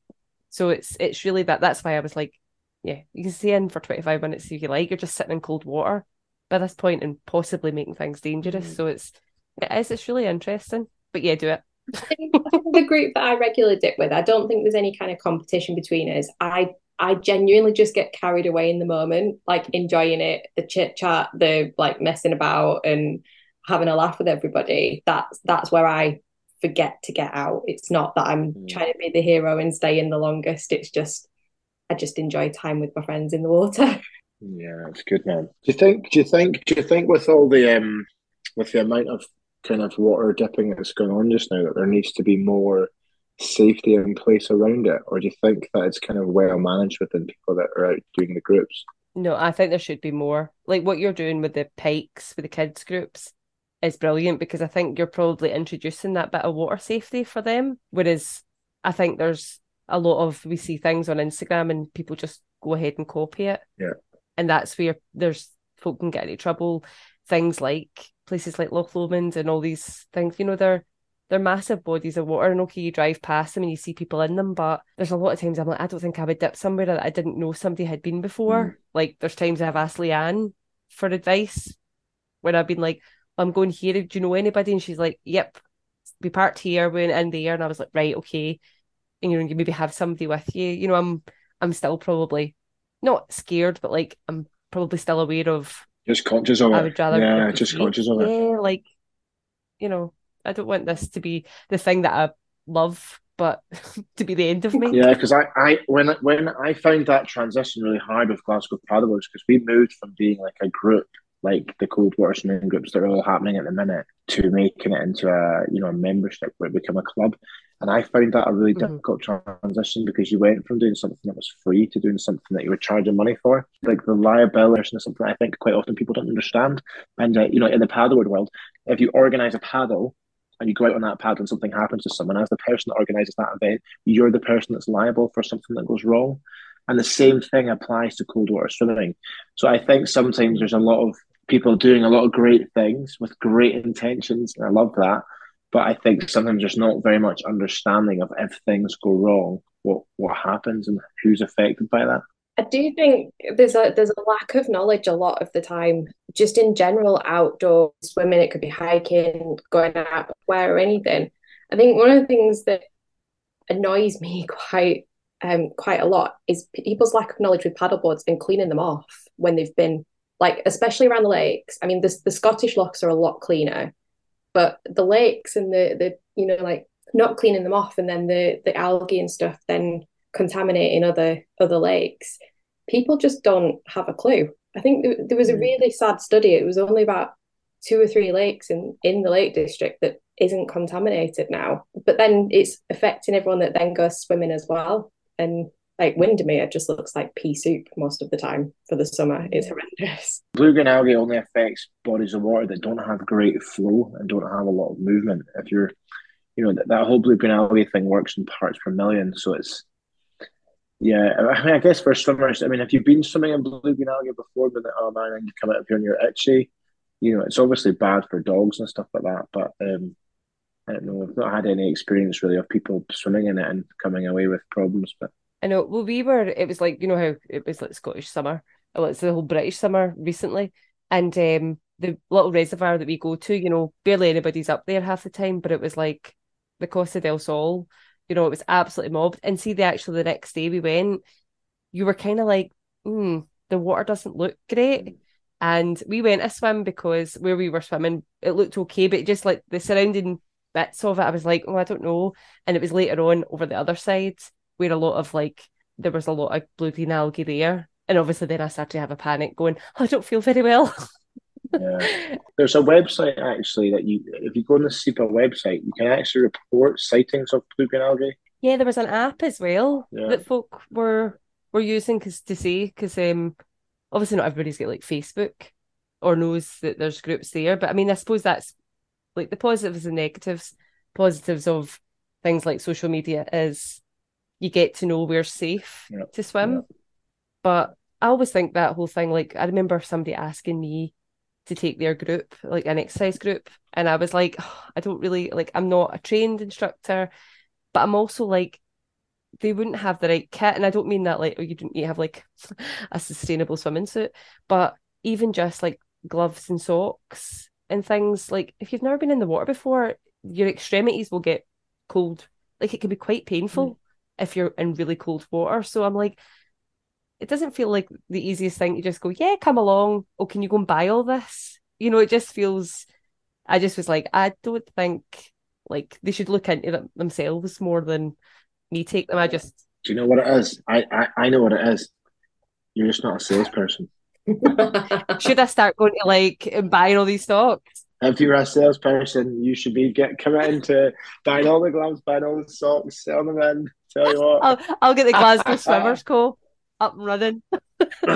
So it's it's really that that's why I was like, yeah, you can stay in for 25 minutes if you like. You're just sitting in cold water by this point and possibly making things dangerous. Mm. So it's it is. It's really interesting. But yeah, do it. I think the group that I regularly dip with, I don't think there's any kind of competition between us. I I genuinely just get carried away in the moment, like enjoying it, the chit chat, the like messing about and having a laugh with everybody. That's that's where I forget to get out. It's not that I'm Mm. trying to be the hero and stay in the longest. It's just I just enjoy time with my friends in the water. Yeah, it's good, man. Do you think? Do you think? Do you think with all the um, with the amount of kind of water dipping that's going on just now, that there needs to be more safety in place around it, or do you think that it's kind of well managed within people that are out doing the groups? No, I think there should be more. Like what you're doing with the pikes with the kids groups is brilliant because I think you're probably introducing that bit of water safety for them. Whereas I think there's a lot of we see things on Instagram and people just go ahead and copy it. Yeah. And that's where there's folk can get into trouble. Things like places like Loch Lomond and all these things, you know, they're they're massive bodies of water. And okay, you drive past them and you see people in them, but there's a lot of times I'm like, I don't think I would dip somewhere that I didn't know somebody had been before. Mm. Like there's times I've asked Leanne for advice when I've been like, I'm going here. Do you know anybody? And she's like, Yep, we parked here, we went in there, and I was like, Right, okay. And you know, you maybe have somebody with you. You know, I'm I'm still probably not scared, but like I'm probably still aware of just conscious of it. I would rather yeah, just conscious of it. Yeah, like you know, I don't want this to be the thing that I love, but to be the end of me. Yeah, because I, I when when I found that transition really hard with Glasgow Paddleboarders because we moved from being like a group, like the cold water swimming groups that are all happening at the minute, to making it into a you know a membership where it become a club. And I found that a really mm-hmm. difficult transition because you went from doing something that was free to doing something that you were charging money for. Like the liability is something I think quite often people don't understand. And uh, you know, in the paddleboard world, if you organize a paddle and you go out on that paddle and something happens to someone, as the person that organizes that event, you're the person that's liable for something that goes wrong. And the same thing applies to cold water swimming. So I think sometimes there's a lot of people doing a lot of great things with great intentions, and I love that. But I think sometimes there's not very much understanding of if things go wrong, what what happens and who's affected by that. I do think there's a there's a lack of knowledge a lot of the time, just in general outdoor swimming. It could be hiking, going out, where or anything. I think one of the things that annoys me quite um quite a lot is people's lack of knowledge with paddleboards and cleaning them off when they've been like especially around the lakes. I mean, the the Scottish lochs are a lot cleaner, but the lakes and the the you know like not cleaning them off and then the the algae and stuff then contaminating other other lakes. People just don't have a clue. I think there, there was a mm. really sad study. It was only about two or three lakes in in the Lake District that isn't contaminated now. But then it's affecting everyone that then goes swimming as well. And like Windermere just looks like pea soup most of the time for the summer. It's horrendous. Blue green algae only affects bodies of water that don't have great flow and don't have a lot of movement. If you're, you know, that, that whole blue green algae thing works in parts per million. So it's, yeah, I mean, I guess for swimmers, I mean, if you've been swimming in blue green algae before, then oh man, and you come out of here and you're itchy, you know, it's obviously bad for dogs and stuff like that. But um, I don't know, I've not had any experience really of people swimming in it and coming away with problems. But I know. Well, we were. It was like you know how it was like Scottish summer. Well, it's the whole British summer recently, and um, the little reservoir that we go to, you know, barely anybody's up there half the time. But it was like the Costa del Sol. You know, it was absolutely mobbed. And see, the actually the next day we went, you were kind of like, hmm, the water doesn't look great. And we went a swim because where we were swimming, it looked okay, but just like the surrounding bits of it, I was like, oh, I don't know. And it was later on over the other side where a lot of like there was a lot of blue green algae there. And obviously then I started to have a panic going, oh, I don't feel very well. yeah. There's a website actually that you if you go on the SEPA website, you can actually report sightings of blue green algae. Yeah, there was an app as well yeah. that folk were were using cause, to see because um obviously not everybody's got like Facebook or knows that there's groups there. But I mean I suppose that's like the positives and negatives. Positives of things like social media is you get to know where safe yep. to swim. Yep. But I always think that whole thing, like I remember somebody asking me to take their group, like an exercise group, and I was like, oh, I don't really like. I'm not a trained instructor, but I'm also like, they wouldn't have the right kit, and I don't mean that like, oh, you don't you have like a sustainable swimming suit, but even just like gloves and socks and things like if you've never been in the water before, your extremities will get cold. Like it can be quite painful. Mm if you're in really cold water. So I'm like, it doesn't feel like the easiest thing to just go, yeah, come along. Oh, can you go and buy all this? You know, it just feels. I just was like, I don't think like they should look into them themselves more than me take them. I just. Do you know what it is? I I, I know what it is. You're just not a salesperson. should I start going to like and buying all these stocks? if you're a salesperson, you should be get committing to buying all the gloves, buying all the socks, selling them in. Tell you what, I'll, I'll get the Glasgow Swimmers Co. up and running.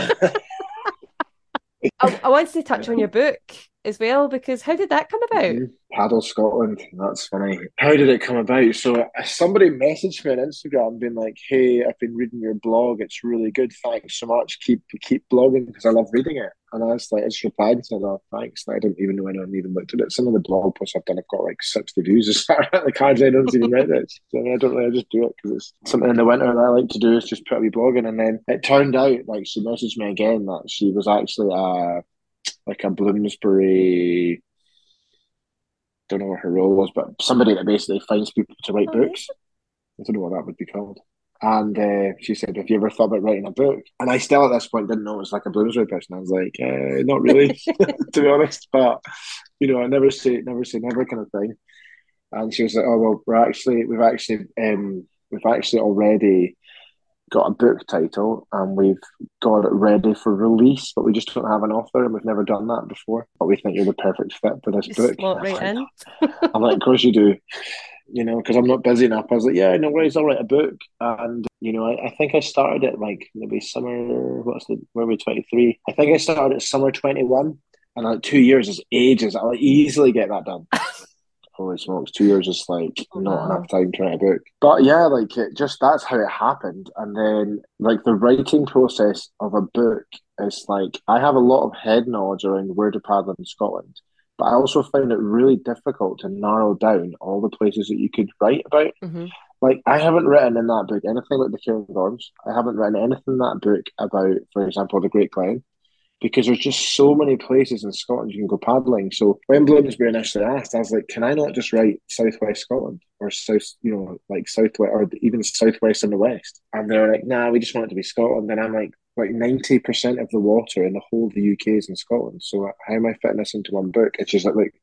I, I wanted to touch on your book as well because how did that come about? Paddle Scotland. That's funny. How did it come about? So uh, somebody messaged me on Instagram, being like, "Hey, I've been reading your blog. It's really good. Thanks so much. Keep keep blogging because I love reading it." And I was like, I just replied said, "Oh, thanks." And I didn't even know anyone even looked at it. Some of the blog posts I've done I've got like sixty views. The cards, I don't even read it. So I don't really. I just do it because it's something in the winter that I like to do. Is just put a wee blog in, and then it turned out like she messaged me again that she was actually a like a Bloomsbury. Don't know what her role was, but somebody that basically finds people to write Oh, books. I don't know what that would be called. And uh, she said, "Have you ever thought about writing a book?" And I still, at this point, didn't know it was like a Bloomsbury person. I was like, uh, "Not really, to be honest." But you know, I never say never say never kind of thing. And she was like, "Oh well, we're actually we've actually um, we've actually already got a book title and we've got it ready for release, but we just don't have an author and we've never done that before. But we think you're the perfect fit for this You book." slot I'm like. I'm like, of course you do. You know, because I'm not busy enough. I was like, yeah, no worries, I'll write a book. And, you know, I, I think I started it like maybe summer, what's the, where are we, 23? I think I started at summer 21. And like two years is ages. I'll easily get that done. Holy smokes, two years is like not Wow. enough time to write a book. But yeah, like it just that's how it happened. And then like the writing process of a book is like I have a lot of head knowledge around where to paddle in Scotland. But I also found it really difficult to narrow down all the places that you could write about. hmm Like I haven't written in that book anything like the Cairngorms. I haven't written anything in that book about, for example, the Great Glen because there's just so many places in Scotland you can go paddling. So when Bloomsbury initially asked, I was like, can I not just write Southwest Scotland or South, you know, like Southwest or even Southwest and the West? And they were like, nah, we just want it to be Scotland. And I'm like, like 90% of the water in the whole of the UK is in Scotland. So how am I fitting this into one book? It's just like, like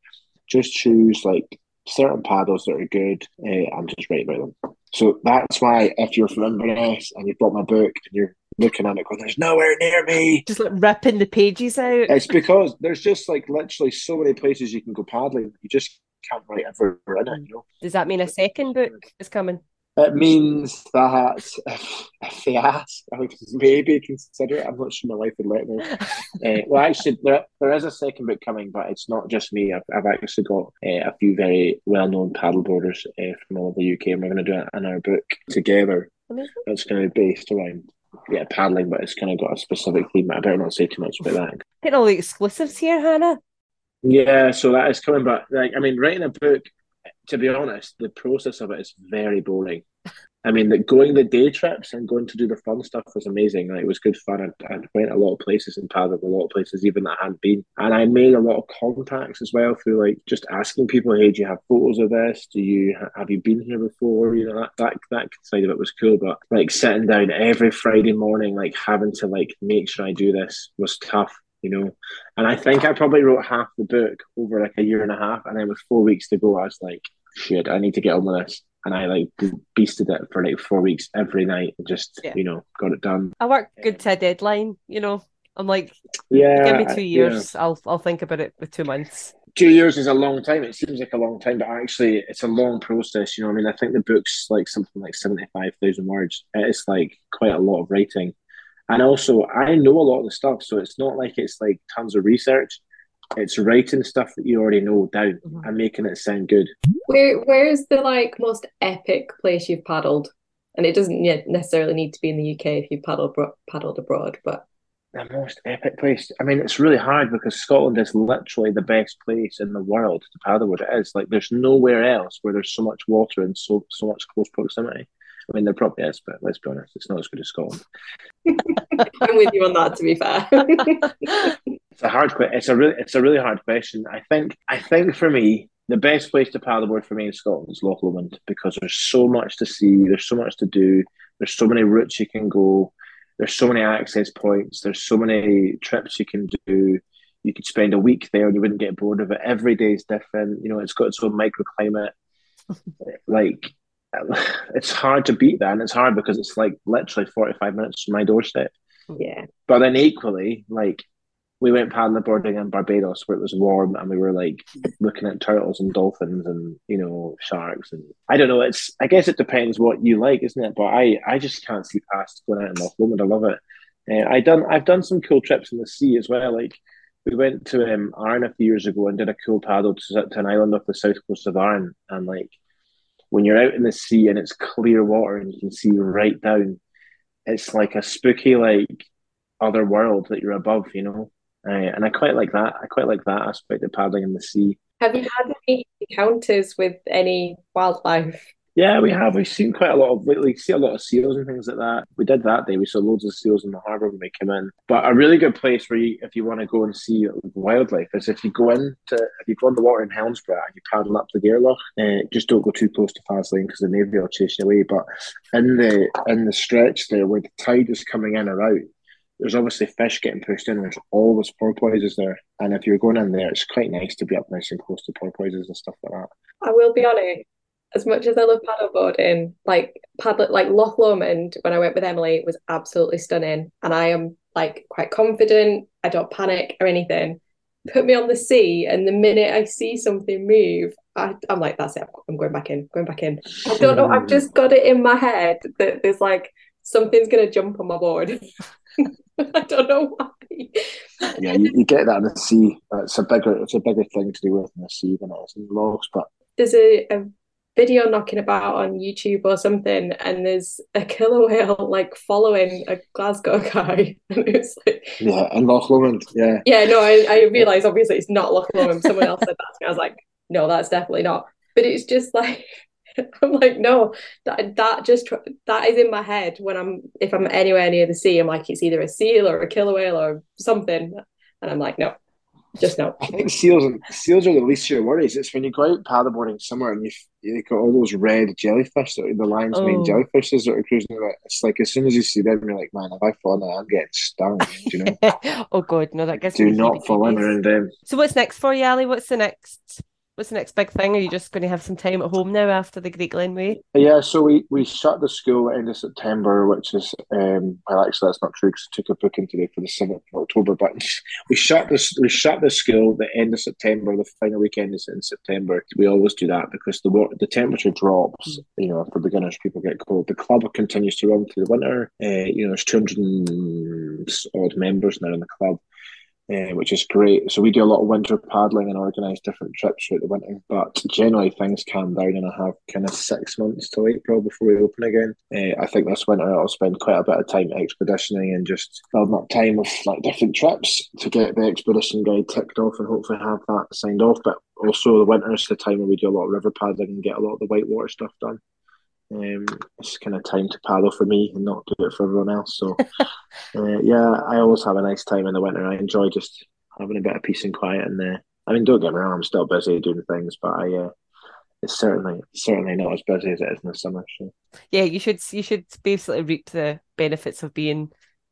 just choose like certain paddles that are good uh, and just write about them. So that's why if you're from Inverness and you've bought my book and you're looking at it going, there's nowhere near me, Just like ripping the pages out. it's because there's just like literally so many places you can go paddling. You just can't write everywhere in it, you know. Does that mean a second book is coming? It means that if, if they ask, I would maybe consider it. I'm not sure my wife would let me. Uh, well, actually, there, there is a second book coming, but it's not just me. I've, I've actually got uh, a few very well known paddleboarders uh, from all over the UK, and we're going to do it in our book together. Amazing. It's going to be based around yeah paddling, but it's kind of got a specific theme. I better not say too much about that. Getting all the exclusives here, Hannah. Yeah, so that is coming back. Like, I mean, writing a book, to be honest, the process of it is very boring. I mean, the, going the day trips and going to do the fun stuff was amazing. Like, it was good fun. I, I went a lot of places and paddled a lot of places even that I hadn't been. And I made a lot of contacts as well through like just asking people, "Hey, do you have photos of this? Do you have you been here before?" You know, that that that side of it was cool. But like sitting down every Friday morning, like having to like make sure I do this was tough. You know, and I think I probably wrote half the book over like a year and a half, and then with four weeks to go, I was like, "Shit, I need to get on with this." And I like beasted it for like four weeks every night, and just Yeah. you know got it done. I work good um, to a deadline, you know. I'm like, Yeah, give me two yeah. years. I'll I'll think about it with two months. Two years is a long time. It seems like a long time, but actually, it's a long process. You know, I mean, I think the book's like something like seventy-five thousand words. It's like quite a lot of writing, and also I know a lot of the stuff, so it's not like it's like tons of research. It's writing stuff that you already know down Mhm. and making it sound good. Where where's the like most epic place you've paddled? And it doesn't necessarily need to be in the UK if you paddle bro- paddled abroad, but The most epic place. I mean, it's really hard because Scotland is literally the best place in the world to paddle where it is. Like, there's nowhere else where there's so much water and so so much close proximity. I mean, there probably is, but let's be honest, it's not as good as Scotland. I'm with you on that to be fair. It's a hard que- It's a really, it's a really hard question. I think, I think for me, the best place to paddleboard for me in Scotland is Loch Lomond because there's so much to see, there's so much to do, there's so many routes you can go, there's so many access points, there's so many trips you can do. You could spend a week there and you wouldn't get bored of it. Every day is different. You know, it's got its own microclimate. like, it's hard to beat that, and it's hard because it's like literally 45 minutes from my doorstep. yeah. But then equally, like we went paddleboarding in Barbados where it was warm and we were like looking at turtles and dolphins and you know sharks and I don't know. It's I guess it depends what you like, isn't it? But I I just can't see past going out in Loch Lomond. I love it. Uh, I done I've done some cool trips in the sea as well. Like we went to um, Arran a few years ago and did a cool paddle to, to an island off the south coast of Arran and like when you're out in the sea and it's clear water and you can see right down, it's like a spooky like other world that you're above, you know. Uh, and I quite like that. I quite like that aspect of paddling in the sea. Have you had any encounters with any wildlife? Yeah, we have. We've seen quite a lot of we see a lot of seals and things like that. We did that day. We saw loads of seals in the harbour when we came in. But a really good place where you, if you want to go and see wildlife, is if you go into if you go on the water in Helensburgh and you paddle up the Gare Loch. Uh, just don't go too close to Faslane because the navy will chase you away. But in the in the stretch there where the tide is coming in or out, there's obviously fish getting pushed in. There's always porpoises there, and if you're going in there, it's quite nice to be up nice and close to porpoises and stuff like that. I will be honest. As much as I love paddleboarding, like paddle, like Loch Lomond, when I went with Emily, was absolutely stunning, and I am like quite confident. I don't panic or anything. Put me on the sea, and the minute I see something move, I, am like, that's it. I'm going back in, going back in. I don't know. I've just got it in my head that there's like something's gonna jump on my board. I don't know why. Yeah, you, you, get that in the sea. It's a bigger it's a bigger thing to do with in the sea than it is in the lochs. But there's a, a video knocking about on YouTube or something, and there's a killer whale like following a Glasgow guy, and it's like yeah, and Loch Lomond, yeah, yeah. No, I, I obviously it's not Loch Lomond. Someone else said that to me. I was like, no, that's definitely not. But it's just like I'm like, no, that that just that is in my head when I'm if I'm anywhere near the sea. I'm like, it's either a seal or a killer whale or something, and I'm like, no, just no. I think seals seals are the least of your worries. It's when you go out paddleboarding somewhere and you you got all those red jellyfish that the lion's oh. mane jellyfishes that are cruising around. It's like as soon as you see them, you're like, man, if I fall in, I'm getting stung. you know? oh god, no, that gets do not fall in around them. So what's next for you, Ally? What's the next What's the next big thing? Are you just going to have some time at home now after the Great Glen Way? Yeah, so we, we shut the school at the end of September, which is um well actually that's not true because I took a booking today for the seventh of October. But we shut this we shut the school the end of September. The final weekend is in September. We always do that because the the temperature drops. You know, for beginners, people get cold. The club continues to run through the winter. Uh, you know, there's two hundred odd members now in the club uh, which is great. So we do a lot of winter paddling and organise different trips throughout the winter. But generally, things calm down, and I have kind of six months till April before we open again. Uh, I think this winter I'll spend quite a bit of time expeditioning and just building up time with like different trips to get the expedition guide ticked off and hopefully have that signed off. But also the winter is the time where we do a lot of river paddling and get a lot of the whitewater stuff done. Um, it's kind of time to paddle for me and not do it for everyone else. So, uh, yeah, I always have a nice time in the winter. I enjoy just having a bit of peace and quiet. in there. I mean, don't get me wrong, I'm still busy doing things, but I uh, it's certainly certainly not as busy as it is in the summer. So. Yeah, you should you should basically reap the benefits of being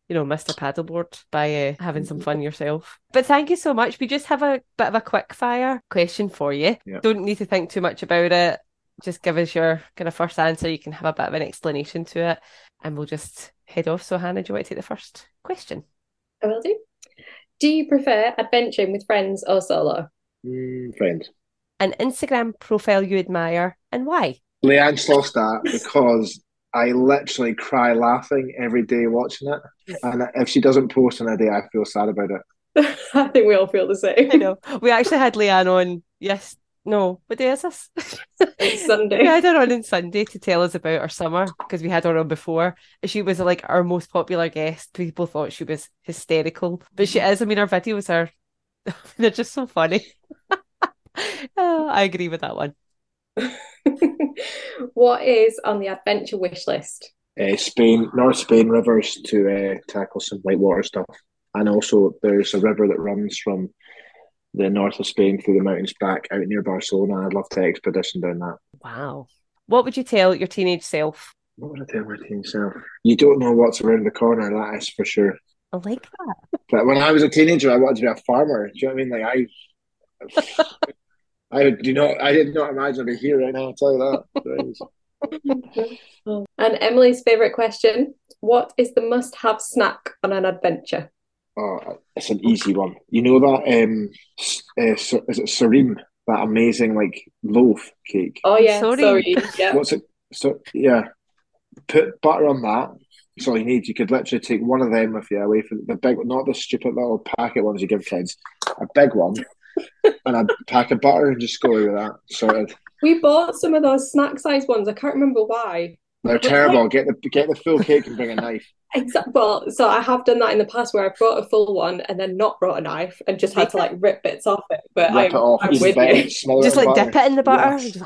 you know, Mr. Paddleboard by uh, having some fun yourself. But thank you so much. We just have a bit of a quick fire question for you. Yeah. Don't need to think too much about it just give us your kind of first answer. You can have a bit of an explanation to it, and we'll just head off. So, Hannah, do you want to take the first question? I will do. Do you prefer adventuring with friends or solo? Mm, friends. An Instagram profile you admire and why? Leanne Chlosta because I literally cry laughing every day watching it. And if she doesn't post in a day, I feel sad about it. I think we all feel the same. I know. We actually had Leanne on yes no, what day is this? It's Sunday. we had her on on Sunday to tell us about our summer because we had her on before. She was like our most popular guest. People thought she was hysterical, but she is. I mean, our videos are they're just so funny. oh, I agree with that one. what is on the adventure wish list? Uh, Spain, North Spain rivers to uh, tackle some whitewater stuff, and also there's a river that runs from the north of Spain through the mountains back out near Barcelona. I'd love to expedition down that. Wow. What would you tell your teenage self? What would I tell my teenage self? You don't know what's around the corner, that is for sure. I like that. But when I was a teenager, I wanted to be a farmer. Do you know what I mean? Like I, I do not, I did not imagine I'd be here right now. I'll tell you that. and Emily's favorite question: What is the must-have snack on an adventure? Oh, it's an easy one. You know that um, uh, so, is it Soreen? That amazing like loaf cake. Oh yeah, Sorry. sorry. Yeah. What's it? So yeah, put butter on that. That's all you need. You could literally take one of them with you away from the big, not the stupid little packet ones you give kids. A big one and a pack of butter and just go with that. Sorted. We bought some of those snack size ones. I can't remember why. They're terrible. Get the get the full cake and bring a knife. Exactly. Well, so I have done that in the past where I've brought a full one and then not brought a knife and just had to like rip bits off it. But Rip I'm, it off, I'm with a bit, you. Just like butter. dip it in the butter. Yeah. Just,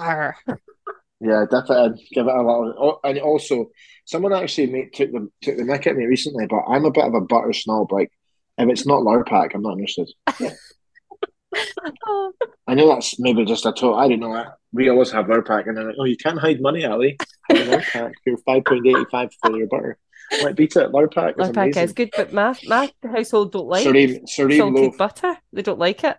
Yeah, dip it in, give it a little. Oh, and also, someone actually made, took the took the mick at me recently, but I'm a bit of a butter snob. Like, if it's not Lurpak, I'm not interested. I know that's maybe just a total. I don't know. We always have Lurpak, and they're like, "Oh, you can't hide money, Ally. A Lurpak. You're five point eighty five for your butter. Like, beat it. Lurpak is Lurpak is amazing. good, but my my household don't like Soreen, Soreen salted loaf. butter. They don't like it.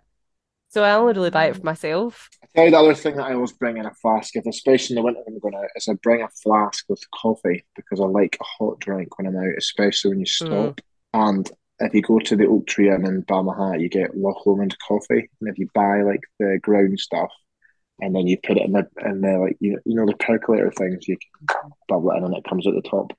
So I only really buy it for mm. myself. I tell you the other thing that I always bring in a flask, if especially in the winter when I'm going out, is I bring a flask with coffee because I like a hot drink when I'm out, especially when you mm. stop. And if you go to the Oak Tree Inn in Balmaha, you get Loch Lomond coffee, and if you buy like the ground stuff, and then you put it in the in the like you you know the percolator things, you can bubble it in and it comes at the top.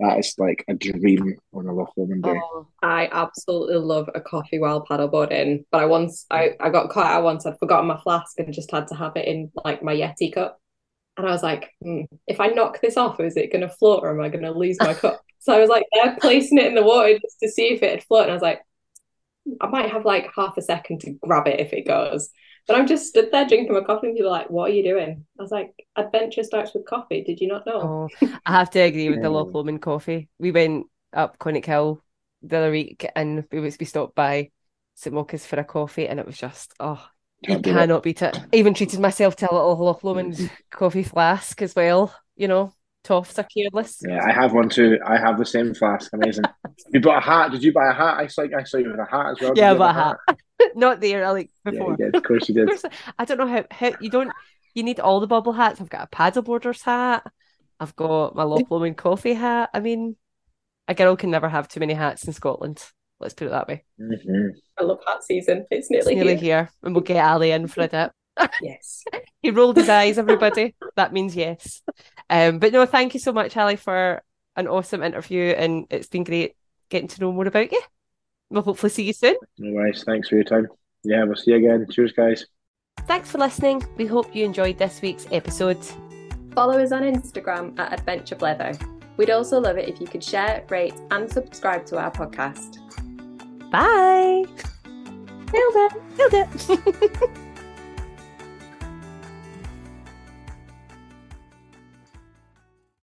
That is like a dream on a Loch Lomond day. Oh, I absolutely love a coffee while paddleboarding, but I once I, I got caught out once. I'd forgotten my flask and just had to have it in like my Yeti cup. And I was like, hmm, if I knock this off, is it going to float or am I going to lose my cup? So I was like there placing it in the water just to see if it had floated. And I was like, I might have like half a second to grab it if it goes. But I'm just stood there drinking my coffee and people are like, what are you doing? I was like, adventure starts with coffee. Did you not know? oh, I have to agree with the Yeah. Loch Lomond coffee. We went up Conic Hill the other week and we was we stopped by St Mocha's for a coffee and it was just oh you Can't it. cannot beat it. I even treated myself to a little Loch Lomond mm. coffee flask as well. You know, toffs are careless. Yeah, I have one too. I have the same flask. Amazing. you bought a hat? Did you buy a hat? I saw I saw you with a hat as well. Did Yeah, I bought a hat. Not there, I like Yeah, before. you did. Of course you did. I don't know how, how you don't you need all the bubble hats. I've got a paddleboarder's hat. I've got my Loch Lomond coffee hat. I mean, a girl can never have too many hats in Scotland. Let's put it that way. Mhm. I love hat season. It's It's nearly, nearly here. here, and we'll get Ally in for a dip. Yes. He rolled his eyes, everybody. That means yes. Um, but no, thank you so much, Ally, for an awesome interview, and it's been great getting to know more about you. We'll hopefully see you soon. No worries. Thanks for your time. Yeah, we'll see you again. Cheers, guys. Thanks for listening. We hope you enjoyed this week's episode. Follow us on Instagram at Adventure Blether. We'd also love it if you could share, rate, and subscribe to our podcast. Bye. Nailed it. Nailed it.